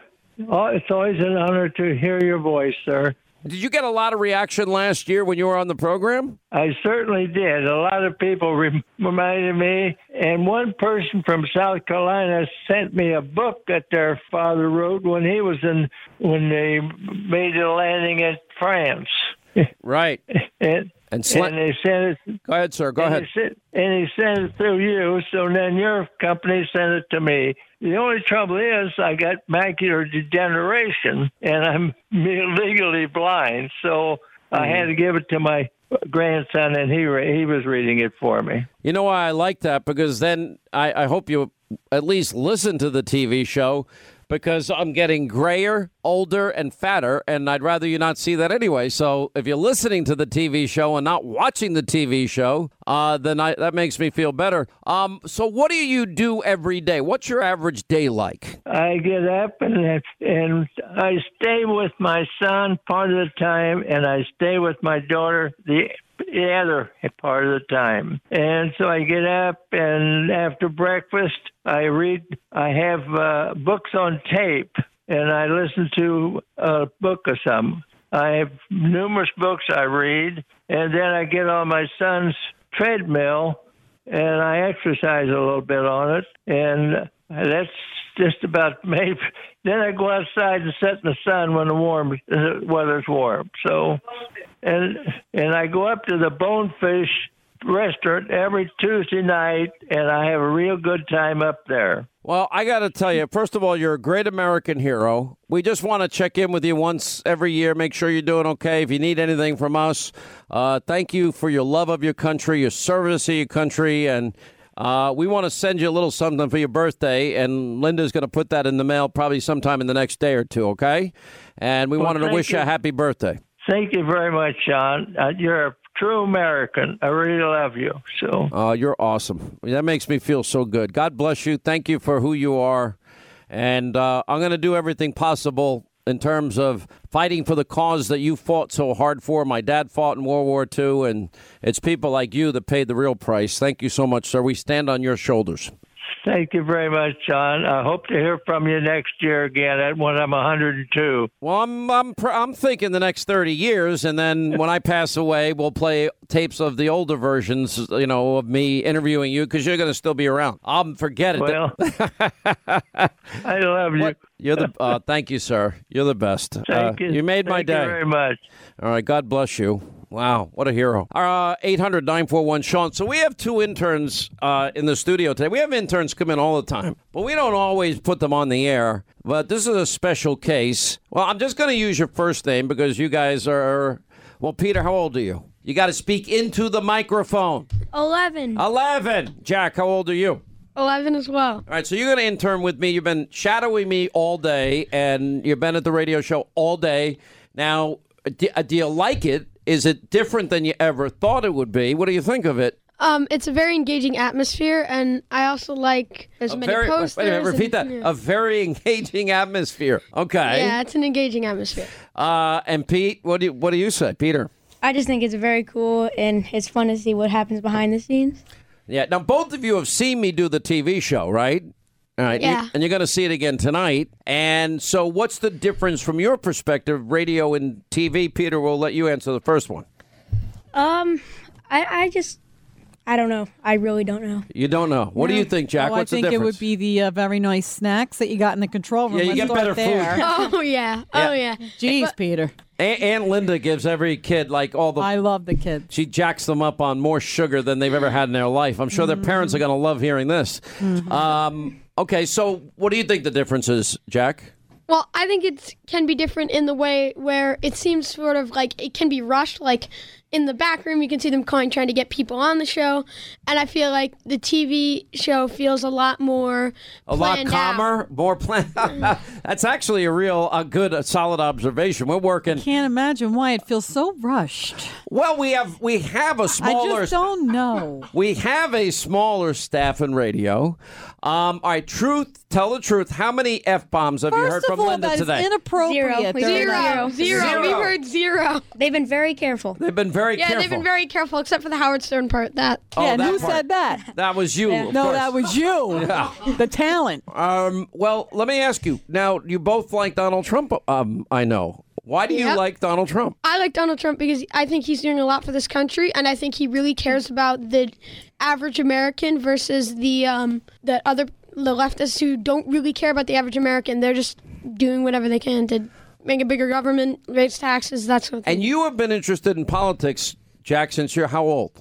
Oh, it's always an honor to hear your voice, sir. Did you get a lot of reaction last year when you were on the program? I certainly did. A lot of people rem- reminded me, and one person from South Carolina sent me a book that their father wrote when he was in when they made the landing at France. Right. And, And sla- and they sent it. Go ahead, sir. Go and ahead. He sent, and he sent it through you. So then your company sent it to me. The only trouble is I got macular degeneration and I'm legally blind. So I mm. had to give it to my grandson, and he re- he was reading it for me. You know why I like that? Because then I, I hope you at least listen to the TV show because I'm getting grayer, older, and fatter, and I'd rather you not see that anyway. So if you're listening to the TV show and not watching the TV show, uh, then I, that makes me feel better. Um, so what do you do every day? What's your average day like? I get up and and I stay with my son part of the time, and I stay with my daughter the the other part of the time. And so I get up, and after breakfast, I read. I have uh, books on tape, and I listen to a book or some. I have numerous books I read, and then I get on my son's treadmill and I exercise a little bit on it, and that's just about maybe. Then I go outside and sit in the sun when the warm the weather's warm. So, and and I go up to the Bonefish restaurant every Tuesday night, and I have a real good time up there. Well, I got to tell you, first of all, you're a great American hero. We just want to check in with you once every year, make sure you're doing okay. If you need anything from us, uh, thank you for your love of your country, your service to your country, and uh, we want to send you a little something for your birthday. And Linda's going to put that in the mail probably sometime in the next day or two, okay? And we Well, wanted to wish you a happy birthday. Thank you very much, John. Uh, you're a true American. I really love you. So. Oh, you're awesome. That makes me feel so good. God bless you. Thank you for who you are. And uh, I'm going to do everything possible in terms of fighting for the cause that you fought so hard for. My dad fought in World War II, and it's people like you that paid the real price. Thank you so much, sir. We stand on your shoulders. Thank you very much, John. I hope to hear from you next year again at when I'm 102. Well, I'm I'm pr- I'm thinking the next 30 years, and then when I pass away, we'll play tapes of the older versions, you know, of me interviewing you because you're going to still be around. Um, forget it. Well, I love you. You're the. Uh, thank you, sir. You're the best. Thank Uh, you. made my Thank day. you very much. All right. God bless you. Wow, what a hero. Uh, 800 941 Sean. So we have two interns uh, in the studio today. We have interns come in all the time, but we don't always put them on the air. But this is a special case. Well, I'm just going to use your first name because you guys are. Well, Peter, how old are you? You got to speak into the microphone. 11. 11. Jack, how old are you? 11 as well. All right, so you're going to intern with me. You've been shadowing me all day, and you've been at the radio show all day. Now, do, uh, do you like it? Is it different than you ever thought it would be? What do you think of it? Um, it's a very engaging atmosphere, and I also like there's A many very, wait posters. a minute, repeat that. and- yeah. A very engaging atmosphere. Okay. Yeah, it's an engaging atmosphere. Uh, and Pete, what do you, what do you say, Peter? I just think it's very cool and it's fun to see what happens behind the scenes. Yeah. Now, both of you have seen me do the TV show, right? All right. you- Yeah. and you're going to see it again tonight. And so, what's the difference from your perspective, radio and TV? Peter, we'll let you answer the first one. Um, I, I just, I don't know. I really don't know. You don't know. What do you think, Jack? Oh, What's I think the it would be the uh, very nice snacks that you got in the control room. Yeah, you Let's get start better food. Oh yeah. Oh yeah. Jeez, Peter. Aunt, Aunt Linda gives every kid like all the. I love the kids. She jacks them up on more sugar than they've ever had in their life. I'm sure their parents are going to love hearing this. Um, okay, so what do you think the difference is, Jack? Well, I think it can be different in the way where it seems sort of like it can be rushed. Like in the back room, you can see them calling, trying to get people on the show, and I feel like the TV show feels a lot more A lot planned out. calmer, more planned. Mm. That's actually a real, a good, a solid observation. We're working. I can't imagine why it feels so rushed. Well, we have we have a smaller. I just don't know. We have a smaller staff in radio. Um, all right, truth. Tell the truth. How many f bombs have you heard First from of all, Linda that is today? inappropriate. We Zero. heard Zero. We heard zero. They've been very careful. They've been very careful. yeah, careful. they've been very careful, except for the Howard Stern part. That. Oh, yeah, and that who part. said that? That was you. of no, course. that was you. Yeah. The talent. Um, well, let me ask you. Now, you both like Donald Trump. Um, I know. Why do you Yep. like Donald Trump? I like Donald Trump because I think he's doing a lot for this country, and I think he really cares about the average American versus the um, the other the leftists who don't really care about the average American. They're just doing whatever they can to. make a bigger government, raise taxes, that sort of thing. And you have been interested in politics, Jack, since you're how old?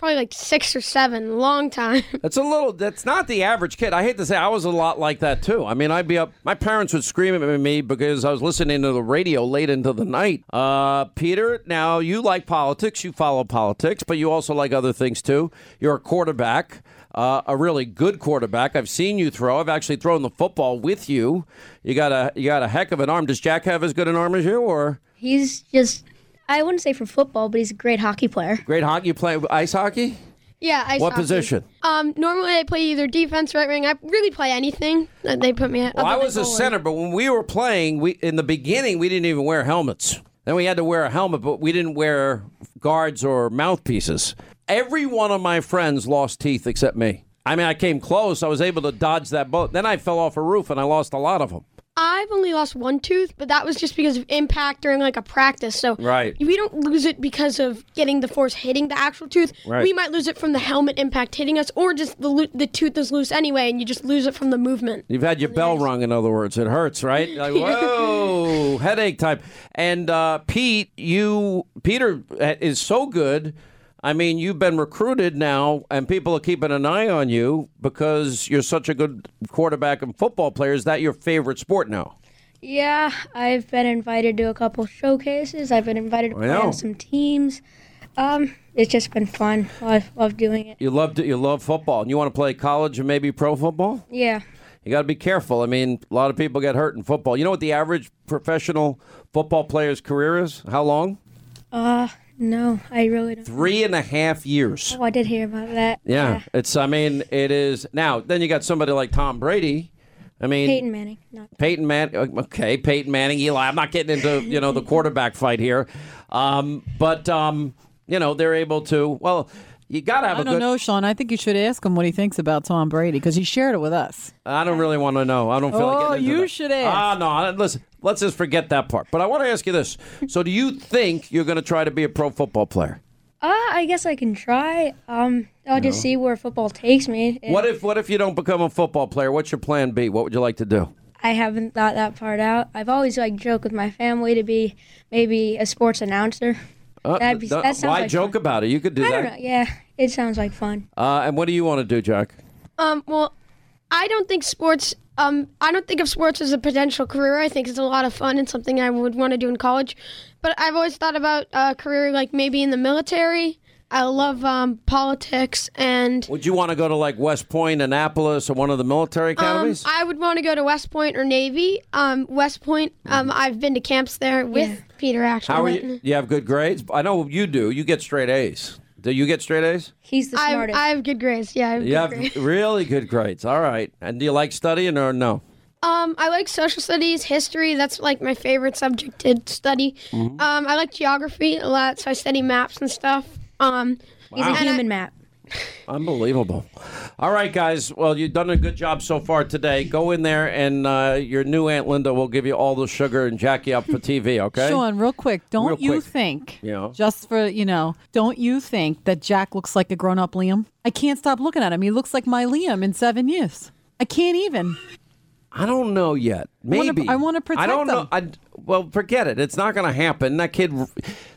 Probably like six or seven, long time. That's a little. That's not the average kid. I hate to say, I was a lot like that too. I mean, I'd be up. My parents would scream at me because I was listening to the radio late into the night. Uh, Peter, now you like politics. You follow politics, but you also like other things too. You're a quarterback. Uh, a really good quarterback. I've seen you throw. I've actually thrown the football with you. You got a you got a heck of an arm. Does Jack have as good an arm as you, or He's just, I wouldn't say for football, but he's a great hockey player. great hockey? You play ice hockey? Yeah, I What position? Um, normally I play either defense, right wing. I really play anything that they put me at. Well, I was a center, but when we were playing, we in the beginning we didn't even wear helmets. Then we had to wear a helmet, but we didn't wear guards or mouthpieces. Every one of my friends lost teeth except me. I mean, I came close. I was able to dodge that bullet. Then I fell off a roof and I lost a lot of them. I've only lost one tooth, but that was just because of impact during like a practice. So Right. we don't lose it because of getting the force hitting the actual tooth. Right. We might lose it from the helmet impact hitting us, or just the lo- the tooth is loose anyway, and you just lose it from the movement. You've had your bell rung, in other words. It hurts, right? Like, whoa, headache type. And uh, Pete, you Peter uh, is so good. I mean, you've been recruited now, and people are keeping an eye on you because you're such a good quarterback and football player. Is that your favorite sport now? Yeah, I've been invited to a couple showcases. I've been invited to play on some teams. Um, it's just been fun. I love doing it. You love you love football, and you want to play college and maybe pro football. Yeah. You got to be careful. I mean, a lot of people get hurt in football. You know what the average professional football player's career is? How long? Uh, no, I really don't. Three and a half years. Oh, I did hear about that. Yeah, it's. I mean, it is now. Then you got somebody like Tom Brady. I mean, Peyton Manning. Not Peyton Man. Okay, Peyton Manning, Eli. I'm not getting into you know the quarterback fight here, um, but um, you know they're able to. Well, you got to have I a don't good. know, Sean. I think you should ask him what he thinks about Tom Brady because he shared it with us. I don't really want to know. I don't feel like Oh, getting into you that. should ask. Ah, no. Listen, let's just forget that part. But I want to ask you this: So, do you think you're going to try to be a pro football player? Uh, I guess I can try. Um, I'll just No. see where football takes me. And What if What if you don't become a football player? What's your plan B? What would you like to do? I haven't thought that part out. I've always like joked with my family to be maybe a sports announcer. Uh, That'd be- th- that sounds why like joke about it? You could do I that. don't know. Yeah, it sounds like fun. Uh, and what do you want to do, Jack? Um, well, I don't think sports. Um, I don't think of sports as a potential career. I think it's a lot of fun and something I would want to do in college. But I've always thought about a career like maybe in the military. I love um, politics and Would you want to go to like West Point, Annapolis, or one of the military um, academies? I would want to go to West Point or Navy. Um, West Point. Um, I've been to camps there with Peter. Actually, How are you? You have good grades. I know you do. You get straight A's. Do you get straight A's? He's the I, smartest. I have good grades. Yeah, I have You good have grades. really good grades. All right. And do you like studying or no? Um, I like social studies, history. That's like my favorite subject to study. Mhm. Um, I like geography a lot, so I study maps and stuff. Um, He's a human map. Unbelievable. All right, guys. Well, you've done a good job so far today. Go in there, and uh, your new Aunt Linda will give you all the sugar and jack you up for TV. Okay? Sean, real quick, don't Real you quick. think, You know? just for, you know, don't you think that Jack looks like a grown up Liam? I can't stop looking at him. He looks like my Liam in seven years. I can't even. I don't know yet. Maybe I wanna pretend I don't protect know. I, well, forget it. It's not going to happen. That kid.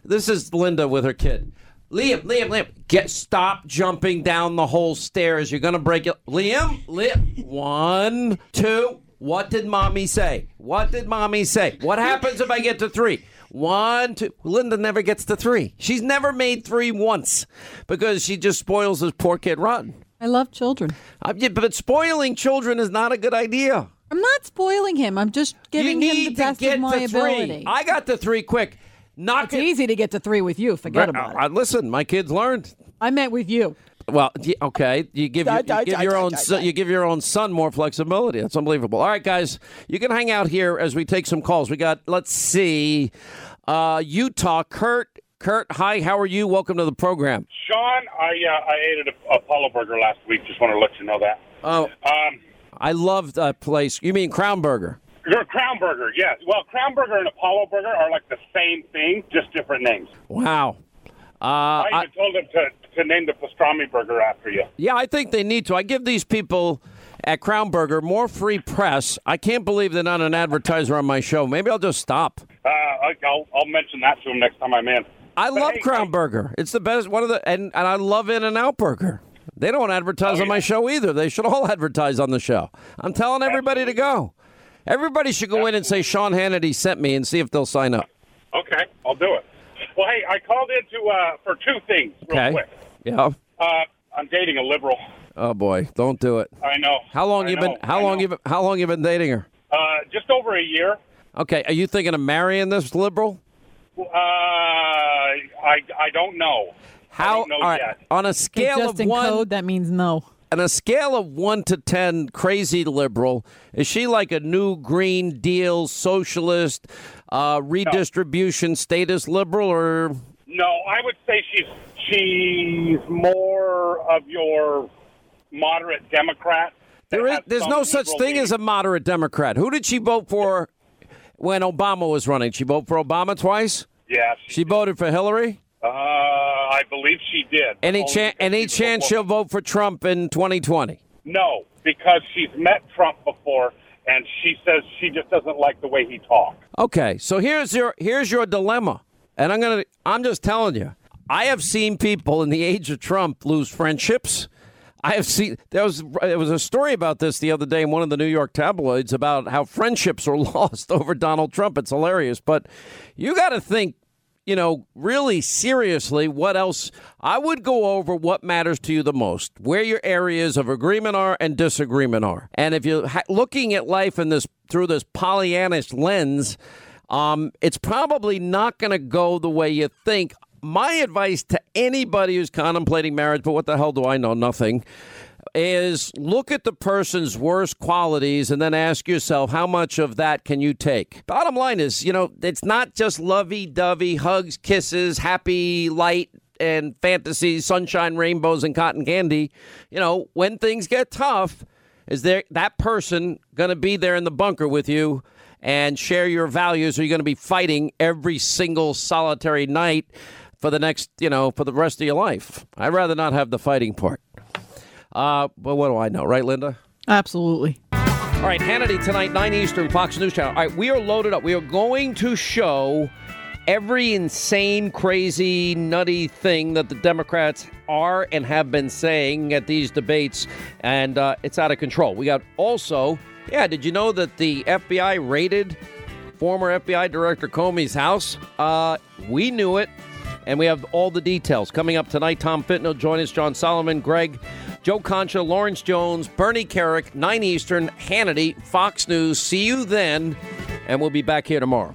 This is Linda with her kid. Liam, Liam, Liam, get stop jumping down the whole stairs. You're going to break it. Liam, Liam. One, two. What did mommy say? What did mommy say? What happens if I get to three? One, two. Linda never gets to three. She's never made three once because she just spoils this poor kid rotten. I love children. Uh, yeah, but spoiling children is not a good idea. I'm not spoiling him. I'm just giving him the best of my ability. I got to three quick. Knock it's it. easy to get to three with you. Forget about it. Uh, listen, my kids learned. I meant with you. Well, okay, you give you, you give your own da, son, you give your own son more flexibility. That's unbelievable. All right, guys, you can hang out here as we take some calls. We got let's see, uh, Utah. Kurt, Kurt, hi, how are you? Welcome to the program. Sean, I uh, I ate at a Apollo Burger last week. Just want to let you know that. Oh, Um, I love that place. You mean Crown Burger? Your Crown Burger, yes. Well, Crown Burger and Apollo Burger are like the same thing, just different names. Wow. Uh, I I, told them to, to name the pastrami burger after you. Yeah, I think they need to. I give these people at Crown Burger more free press. I can't believe they're not an advertiser on my show. Maybe I'll just stop. Uh, I- I'll, I'll mention that to them next time I'm in. I But love hey, Crown Burger. It's the best one of the and, and I love In and Out Burger. They don't advertise Oh, on my show either. They should all advertise on the show. I'm telling everybody to go. Everybody should go in and say Sean Hannity sent me and see if they'll sign up. Okay, I'll do it. Well, hey, I called in to uh, for two things real Okay. quick. Yeah. Uh, I'm dating a liberal. Oh boy, don't do it. I know. How long I you been how I long know. you been how long you been dating her? Uh, just over a year. Okay, are you thinking of marrying this liberal? Uh, I I don't know. How don't know all right, yet. on a Okay, scale just of in one code, that means no. On a scale of one to ten, crazy liberal, is she like a new Green Deal socialist, uh, redistribution status liberal, or No, I would say she's she's more of your moderate Democrat. there is there's no such thing as a moderate Democrat? Who did she vote for when Obama was running? She voted for Obama twice. Yeah, She voted for Hillary. uh, I believe she did. Any chance? Any chance she'll vote for Trump in 2020? No, because she's met Trump before, and she says she just doesn't like the way he talks. Okay, so here's your here's your dilemma, and I'm gonna I'm just telling you, I have seen people in the age of Trump lose friendships. I have seen there was there was a story about this the other day in one of the New York tabloids about how friendships are lost over Donald Trump. It's hilarious, but you got to think, you know, really seriously. What else? I would go over what matters to you the most, where your areas of agreement are and disagreement are, and if you're looking at life in this through this Pollyannish lens, um, it's probably not going to go the way you think. My advice to anybody who's contemplating marriage, but what the hell do I know? Nothing. Is look at the person's worst qualities and then ask yourself how much of that can you take. Bottom line is, you know, it's not just lovey dovey hugs, kisses, happy light and fantasies, sunshine, rainbows, and cotton candy. You know, when things get tough, is there that person going to be there in the bunker with you and share your values? Or are you going to be fighting every single solitary night for the next, you know, for the rest of your life? I'd rather not have the fighting part. Uh, but what do I know, right, Linda? Absolutely. All right, Hannity tonight, 9 Eastern, Fox News Channel. All right, we are loaded up. We are going to show every insane, crazy, nutty thing that the Democrats are and have been saying at these debates, and uh, it's out of control. We got also, yeah, did you know that the FBI raided former FBI Director Comey's house? Uh, we knew it. And we have all the details coming up tonight. Tom Fitton join us, John Solomon, Greg, Joe Concha, Lawrence Jones, Bernie Kerik, 9 Eastern, Hannity, Fox News. See you then, and we'll be back here tomorrow.